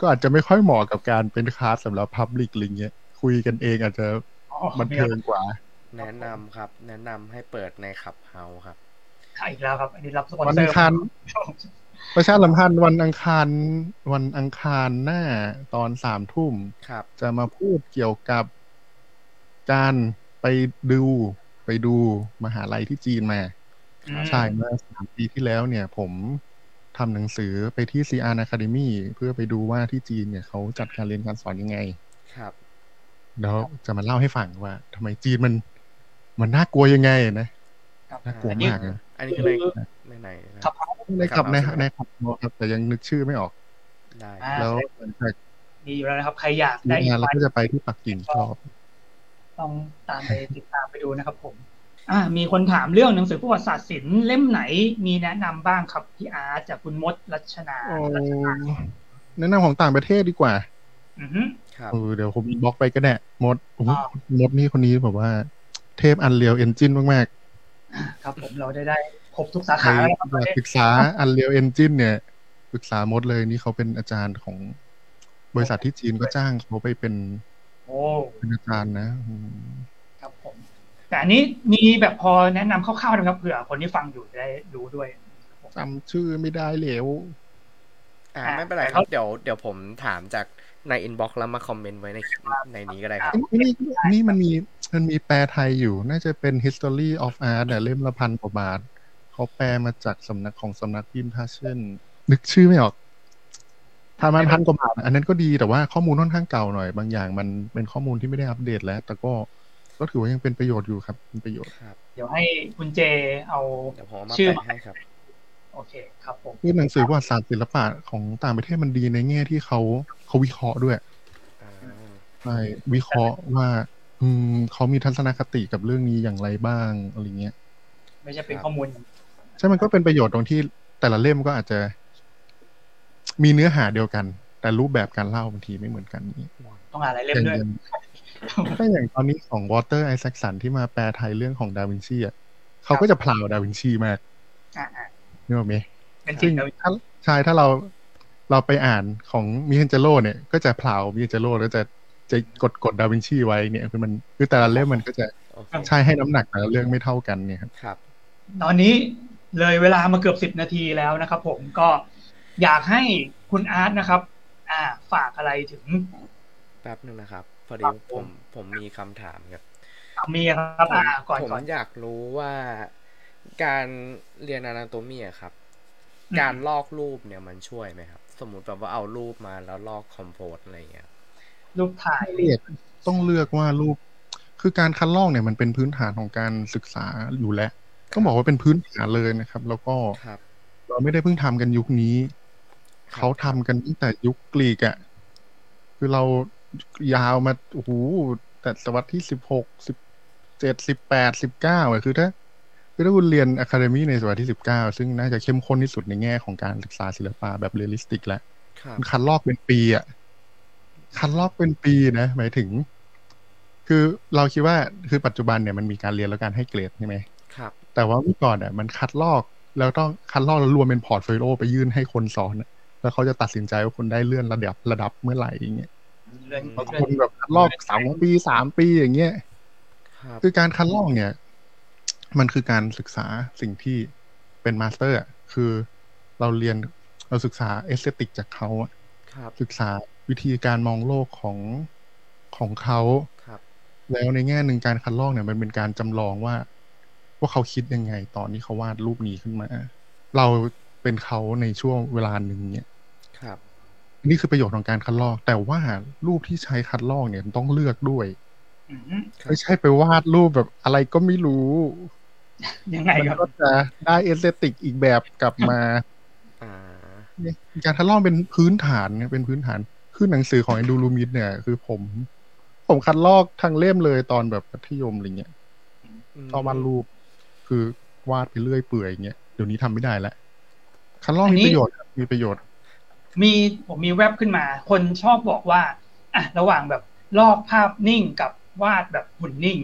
ก็อาจจะไม่ค่อยเหมาะกับการเป็นคลาสสำหรับพับลิกอะไรเงี้ยคุยกันเองอาจจะอ๋อบันเทิงกว่า แนะนำครับ แนะนำให้เปิดในขับเฮาครับอีกแล้วครับ อันนี้รับสปอนวันเซออังร์คารประชาสัมพันธ์วันอังคารวันอังคารหน้าตอนสามทุ่มครับจะมาพูดเกี่ยวกับการไปดู ไปดูมหาลัยที่จีนมาอืมใช่เมื่อสามปีที่แล้วเนี่ย ผมทำหนังสือไปที่ CR Academy เพื่อไปดูว่าที่จีนเนี่ยเขาจัดการเรียนการสอนยังไง ครับแล้วจะมาเล่าให้ฟังว่าทำไมจีนมัน มันน่ากลัวยังไงนะครับน่ากลัวมากนะอันนี้คือในในไหนนะครับในขับในครับในขับครับแต่ยังนึกชื่อไม่ออกได้อ่าแล้วหลังจากดีอยู่แล้วนะครับ ใครอยากได้นี้อีกเราไฟก็จะไปที่ปักกิ่งรอบ ต้องตามไปติดตามไปดูนะครับผม อ่า มีคนถามเรื่องหนังสือประวัติศาสตร์ศิลป์เล่มไหนมีแนะนำบ้างครับพี่อาร์ตจากคุณมดรัชนาโอ้แนะนำของต่างประเทศดีกว่า อือฮึครับเออเดี๋ยวผมบล็อกไปก็ได้มดโอ้โหอ่ามดนี่คนนี้แบบว่า เทพ Unreal Engine มากครับผมเราได้ได้ครบทุกสาๆใครขาแล้วนะครับอยากศึกษา Unreal Engine เนี่ยปรึกษามดเลยนี่เขาเป็นอาจารย์ของบริษัทที่จีนก็จ้างเขาไปเป็น โอ้เป็นอาจารย์นะอืมครับผม แต่อันนี้มีแบบพอแนะนำคร่าวๆนะครับเผื่อคนที่ฟังอยู่จะได้รู้ด้วยครับผมจำชื่อไม่ได้เหลวอ่าอ่าไม่เป็นไรครับเดี๋ยวเดี๋ยวผมถามจากในอินบ็อกซ์แล้วมาคอมเมนต์ไว้ในในนี้ก็ได้ครับ นี่นี่มันมีมันมีแปลไทยอยู่ น่าจะเป็น history of art เนี่ยเล่มละพันกว่าบาท เขาแปลมาจากสำนักของสำนักพิมพ์ทาเช่น นึกชื่อไม่ออก ทามันพันกว่าบาทอันนั้นก็ดีแต่ว่าข้อมูลค่อนข้างเก่าหน่อย บางอย่างมันเป็นข้อมูลที่ไม่ได้อัปเดตแล้ว แต่ก็ก็ถือว่ายังเป็นประโยชน์อยู่ครับเป็นประโยชน์ครับ เดี๋ยวให้คุณเจเอาเดี๋ยวผมเอามาชื่อแปะให้ครับ โอเคครับผมคือหนังสือประวัติศาสตร์ศิลปะของต่างประเทศมันดีในแง่ที่เขาเขาวิเคราะห์ด้วยอ่าใช่วิเคราะห์ว่า อืมเขามีทัศนคติกับเรื่องนี้อย่างไรบ้างอะไรเงี้ย ไม่ใช่เป็นข้อมูล ใช่มันก็เป็นประโยชน์ตรงที่แต่ละเล่มก็อาจจะ มีเนื้อหาเดียวกัน แต่รูปแบบการเล่าบางทีไม่เหมือนกันนี่ต้องอ่านหลายเล่มอย่างด้วยอย่างถ้าอย่างตอนนี้ของ Walter Isaacson ที่มาแปลไทยเรื่องของดาวินชีอะเขาก็จะ proud ดาวินชีมากอ่าอ่านึกออกไหมเป็นจริซึ่งงแล้วถ้าใช่ถ้าเราเราไปอ่านของมิเ a นเจโ o เนี่ย ก็จะ proud มิเ a นเจโ o แล้วจะจะกดกดดาวินชีไว้เนี่ยคือมันคือแต่ละเล่มมันก็จะโอเคใช่ให้น้ำหนักแต่ละเรื่องไม่เท่ากันเนี่ยครับครับ ตอนนี้เลยเวลามาเกือบสิบนาทีแล้วนะครับผมก็ อยากให้คุณอาร์ตนะครับ อ่า ฝากอะไรถึง แป๊บหนึ่งนะครับ พอดีครับผผมมผมมีคำถามครับมีครับอ่าก่อนผมก่อนอยากรู้ว่าการเรียนอนาโตมีอะครับอืมการลอกรูปเนี่ยมันช่วยไหมครับ สมมุติแบบว่าเอารูปมาแล้วลอกคอมโพสอะไรอย่างเงี้ยรูปถ่ายเลือกต้องเลือกว่ารูป คือการคัดลอกเนี่ยมันเป็นพื้นฐานของการศึกษาอยู่แล้วต้องบอกว่าเป็นพื้นฐานเลยนะครับ แล้วก็ครับเราไม่ได้เพิ่งทำกันยุคนี้ครับ เขาทำกันตั้งแต่ยุคกรีกอะคือลากยาวมาโอ้โหแต่ศตวรรษที่สิบหกสิบเจ็ดสิบแปดสิบเก้าอะคือถ้าคือถ้าคุณเรียน academy ในศตวรรษที่สิบเก้าซึ่งน่าจะเข้มข้นที่สุดในแง่ของการศึกษาศิลปะแบบ realistic แล้วครับมันคัดลอกเป็นปีอะคัดลอกเป็นปีนะหมายถึง คือเราคิดว่าคือปัจจุบันเนี่ยมันมีการเรียนแล้วการให้เกรดใช่ไหมครับ แต่ว่าเมื่อก่อนอะมันคัดลอกแล้วต้องคัดลอกแล้วรวมเป็น portfolio ไปยื่นให้คนสอนอะ แล้วเขาจะตัดสินใจว่าคุณได้เลื่อนระดับระดับเมื่อไหร่อย่างเงี้ยเรื่องบางเรื่องนแบบคัดลอกสองปีสามปีอย่างเงี้ยครับคือการคัดลอกเนี่ย มันคือการศึกษาสิ่งที่เป็น master อะคือเราเรียนเราศึกษา aesthetic จากเขาอะครับศึกษาวิธีการมองโลกของของเขาครับแล้วในแง่หนึ่งการคัดลอกเนี่ยมันเป็นการจำลองว่าว่าเขาคิดยังไง ตอนที่เขาวาดรูปนี้ขึ้นมา เราเป็นเขาในช่วงเวลาหนึ่งเนี่ย ครับนี่คือประโยชน์ของการคัดลอก แต่ว่ารูปที่ใช้คัดลอกเนี่ยต้องเลือกด้วยอืมครับไม่ใช่ไปวาดรูปแบบอะไรก็ไม่รู้ยังไงมันครับก็จะได้ aesthetic อีกแบบกลับมาอ่าการคัดลอกเป็นพื้นฐานเนี่ยเป็นพื้นฐานคือหนังสือของ Andrew Loomis เนี่ย คือผม ผมคัดลอกทั้งเล่มเลยตอนแบบมัธยมอะไรเงี้ยชอบวาดรูป คือวาดไปเรื่อยเปื่อยอย่างเงี้ยเดี๋ยวนี้ทำไม่ได้แล้วคัดลอกมีประโยชน์ครับมีประโยชน์ มีผมมีแว็บขึ้นมา คนชอบบอกว่าอะระหว่างแบบลอกภาพนิ่งกับวาดแบบหุ่นนิ่ง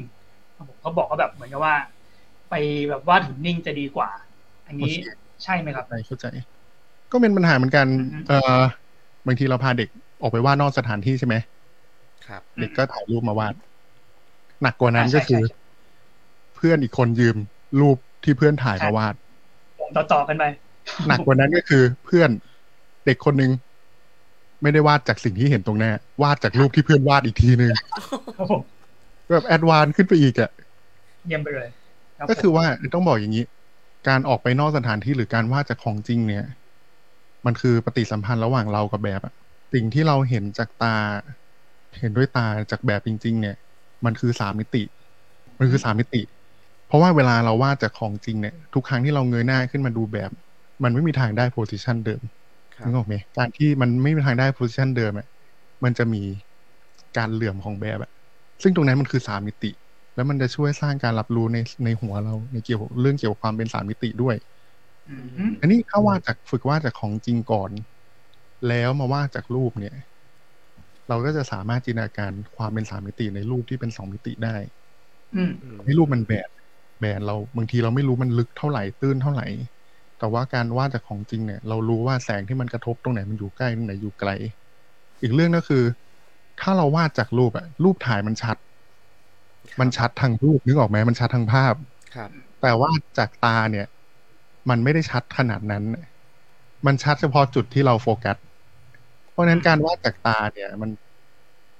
ผมเขาบอกว่าแบบเหมือนกับว่า ไปแบบวาดหุ่นนิ่งจะดีกว่า อันนี้ใช่ไหมครับเข้าใจเข้าใจก็เป็นปัญหาเหมือนกันอือฮึเออบางทีเราพาเด็กออกไปวาดนอกสถานที่ใช่ไหมครับ เด็กก็ถ่ายรูปมาวาด หนักกว่านั้นก็คือใช่ใช่พื่อนอีกคนยืมรูปที่เพื่อนถ่ายมาวาดผมต่อๆกันไปหนักกว่านั้นก็คือเพื่อน เด็กคนนึงไม่ได้วาดจากสิ่งที่เห็นตรงหน้าวาดจากรูปที่เพื่อนวาดอีกทีนึงครับผมแบบ advance ขึ้นไปอีกอะเยี่ยมไปเลยรับก็คือผมว่าต้องบอกอย่างนี้ การออกไปนอกสถานที่หรือการวาดจากของจริงเนี่ย มันคือปฏิสัมพันธ์ระหว่างเรากับแบบอะสิ่งที่เราเห็นจากตา เห็นด้วยตาจากแบบจริง ๆ เนี่ย มันคือสามมิติ มันคือสามมิติ เพราะว่าเวลาเราวาดจากของจริงเนี่ย ทุกครั้งที่เราเงยหน้าขึ้นมาดูแบบ มันไม่มีทางได้ position เดิมครับ นึกออกไหมการที่มันไม่มีทางได้ position เดิมอะมันจะมีการเหลื่อมของแบบอะซึ่งตรงนั้นมันคือสามมิติ แล้วมันจะช่วยสร้างการรับรู้ในในหัวเราในเกี่ยวกับเรื่องเกี่ยวกับความเป็นสามมิติด้วยอืมอันนี้ถ้าวาดจากฝึกวาดจากของจริงก่อน แล้วมาวาดจากรูปเนี่ย เราก็จะสามารถจินตนาการความเป็นสามมิติในรูปที่เป็นสองมิติได้อืมอืมให้รูปมันแบนแบนเราบางทีเราไม่รู้มันลึกเท่าไหร่ตื้นเท่าไหร่ แต่ว่าการวาดจากของจริงเนี่ย เรารู้ว่าแสงที่มันกระทบตรงไหนมันอยู่ใกล้ตรงไหนอยู่ไกล อีกเรื่องก็คือ ถ้าเราวาดจากรูปอะรูปถ่ายมันชัด มันชัดทั้งรูปนึกออกไหมมันชัดทั้งภาพครับ แต่ว่าจากตาเนี่ย มันไม่ได้ชัดขนาดนั้น มันชัดเฉพาะจุดที่เราโฟกัส เพราะฉะนั้นการวาดจากตาเนี่ย มัน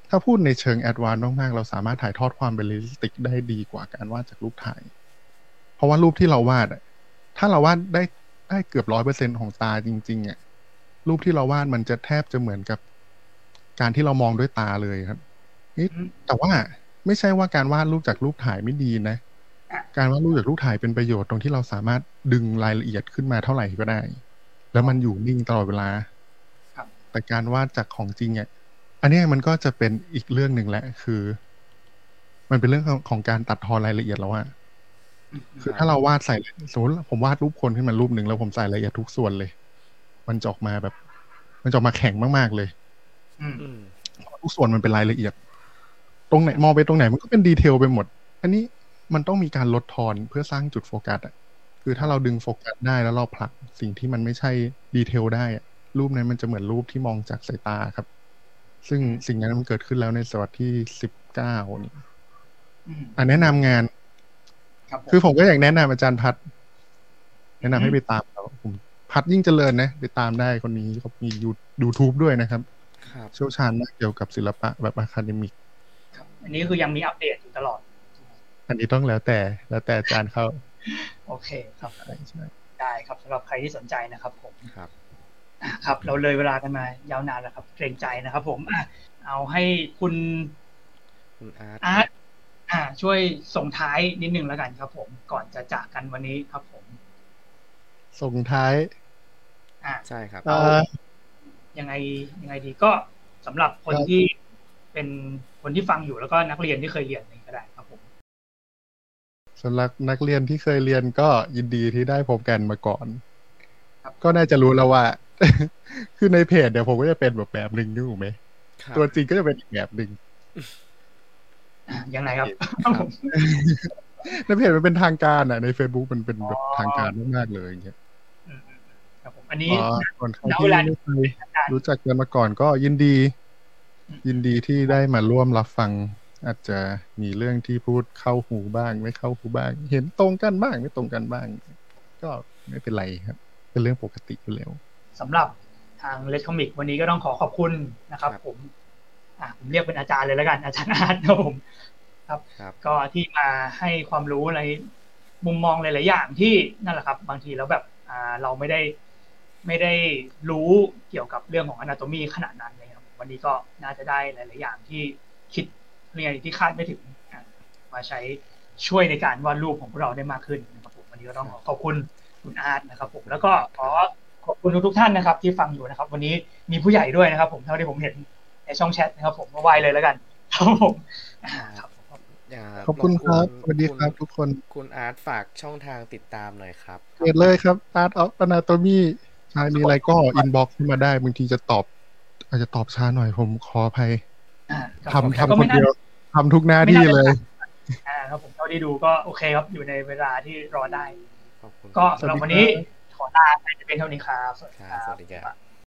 ถ้าพูดในเชิง advance มากๆเราสามารถถ่ายทอดความเป็น realistic ได้ดีกว่าการวาดจากรูปถ่าย เพราะว่ารูปที่เราวาดอะถ้าเราวาดได้ ได้เกือบร้อยเปอร์เซ็นของตาจริง ๆอะรูปที่เราวาดมันจะแทบจะเหมือนกับ การที่เรามองด้วยตาเลยครับนี่อืมแต่ว่าไม่ใช่ว่าการวาดรูปจากรูปถ่ายไม่ดีนะอะการวาดรูปจากรูปถ่ายเป็นประโยชน์ตรงที่เราสามารถดึงรายละเอียดขึ้นมาเท่าไหร่ก็ได้ แล้วมันอยู่นิ่งตลอดเวลาครับแต่การวาดจากของจริงอะอันเนี้ยมันก็จะเป็นอีกเรื่องหนึ่งแหละ คือ มันเป็นเรื่องของของการตัดทอนรายละเอียดแล้วอะอืม คือถ้าเราวาดใส่สมมติผมวาดรูปคนขึ้นมารูปหนึ่งแล้วผมใส่รายละเอียดทุกส่วนเลย มันจะออกมาแบบ มันจะออกมาแข็งมากๆเลยอืมอืมทุกส่วนมันเป็นรายละเอียด ตรงไหนมองไปตรงไหนมันก็เป็นดีเทลไปหมด อันนี้มันต้องมีการลดทอนเพื่อสร้างจุดโฟกัสอะคือถ้าเราดึงโฟกัสได้แล้วเราผลักสิ่งที่มันไม่ใช่ดีเทลได้อะรูปนั้นมันจะเหมือนรูปที่มองจากสายตาครับ ซึ่งสิ่งนั้นมันเกิดขึ้นแล้วในศตวรรษที่สิบเก้านี่อืมอันแนะนำงาน ครับผมคือผมก็อยากแนะนำอาจารย์พัดแนะนำให้ไปตามเขาผมพัดยิ่งเจริญนะ ไปตามได้คนนี้เขามียูทูบด้วยนะครับครับเชี่ยวชาญมากเกี่ยวกับศิลปะแบบ academicครับ อันนี้คือยังมีอัปเดตอยู่ตลอด อันนี้ต้องแล้วแต่แล้วแต่อาจารย์เขาโอเคครับใช่ใช่ได้ครับสำหรับใครที่สนใจนะครับผมครับอะครับ เราเลยเวลากันมายาวนานแล้วครับ เกรงใจนะครับ ผมอะเอาให้คุณคุณอาร์ต อาร์ตอ่า ช่วยส่งท้ายนิดนึงแล้วกันครับผม ก่อนจะจากกันวันนี้ครับผม ส่งท้าย อ่าใช่ครับเอ่อยังไงยังไงดีก็สำหรับคนครับที่เป็นคนที่ฟังอยู่แล้วก็นักเรียนที่เคยเรียนนี่ก็ได้ครับผมสำหรับนักเรียนที่เคยเรียนก็ยินดีที่ได้พบกันมาก่อน ครับก็น่าจะรู้แล้วว่า คือในเพจเดี๋ยวผมก็จะเป็นแบบแบบหนึ่งนึกออกไหมครับตัวจริงก็จะเป็นอีกแบบหนึ่งอะ ยังไงครับครับในเพจมันเป็นทางการอะใน Facebook มันเป็นแบบอ๋อทางการมากๆเลยอย่างเงี้ยอืมอืมครับผมอันนี้อ๋อส่วนใครณที่เวลาไม่เคยอาจารย์รู้จักกันมาก่อนก็ยินดีอืมยินดีที่ได้มาร่วมรับฟัง อาจจะมีเรื่องที่พูดเข้าหูบ้าง ไม่เข้าหูบ้าง เห็นตรงกันบ้าง ไม่ตรงกันบ้าง ก็ไม่เป็นไรครับ เป็นเรื่องปกติอยู่แล้วสำหรับทางเลดคอมิกวันนี้ก็ต้องขอขอบคุณนะครับครับผมอะ ผมเรียกเป็นอาจารย์เลยแล้วกัน อาจารย์อาร์ตครับผมครับ ก็ที่มาให้ความรู้ในมุมมองหลาย ๆ อย่างที่นั่นแหละครับ บางทีแล้วแบบอ่าเราไม่ได้ไม่ได้รู้เกี่ยวกับเรื่องของอนาโตมีขนาดนั้นเลยครับ วันนี้ก็น่าจะได้หลาย ๆ อย่างที่คิดเรียนที่คาดไม่ถึงอะมาใช้ช่วยในการวาดรูปของพวกเราได้มากขึ้นนะครับผมวันนี้ก็ต้องขอขอบคุณคุณอาร์ตนะครับ ผมแล้วก็ขอขอบคุณทุกๆท่านนะครับ ที่ฟังอยู่นะครับ วันนี้มีผู้ใหญ่ด้วยนะครับ ผมเท่าที่ผมเห็นใน ช่องแชทนะครับผมมาไวเลยแล้วกัน ครับผมอ่าครับอย่าขอบคุณครับรสวัสดีครับณทุกคน คุณอาร์ตฝากช่องทางติดตามหน่อยครับเปิดเลยครับ Art of Anatomy ใช่มีอะไรก็อินบ็อกซ์มาได้บางทีจะตอบ อาจจะตอบช้าหน่อยผมขออภัยอ่าครับผมทำก็ทำคไม่นน่าเดียวทำทุกหน้าที่เลยอ่าครับผมเท่าที่ดูก็โอเคครับอยู่ในเวลาที่รอได้ขอบคุณก็ครับสำหรับวันนี้ขอลาไปจะเป็นเท่านี้ครับสวัสดีคครัรับบสวัสดีครับ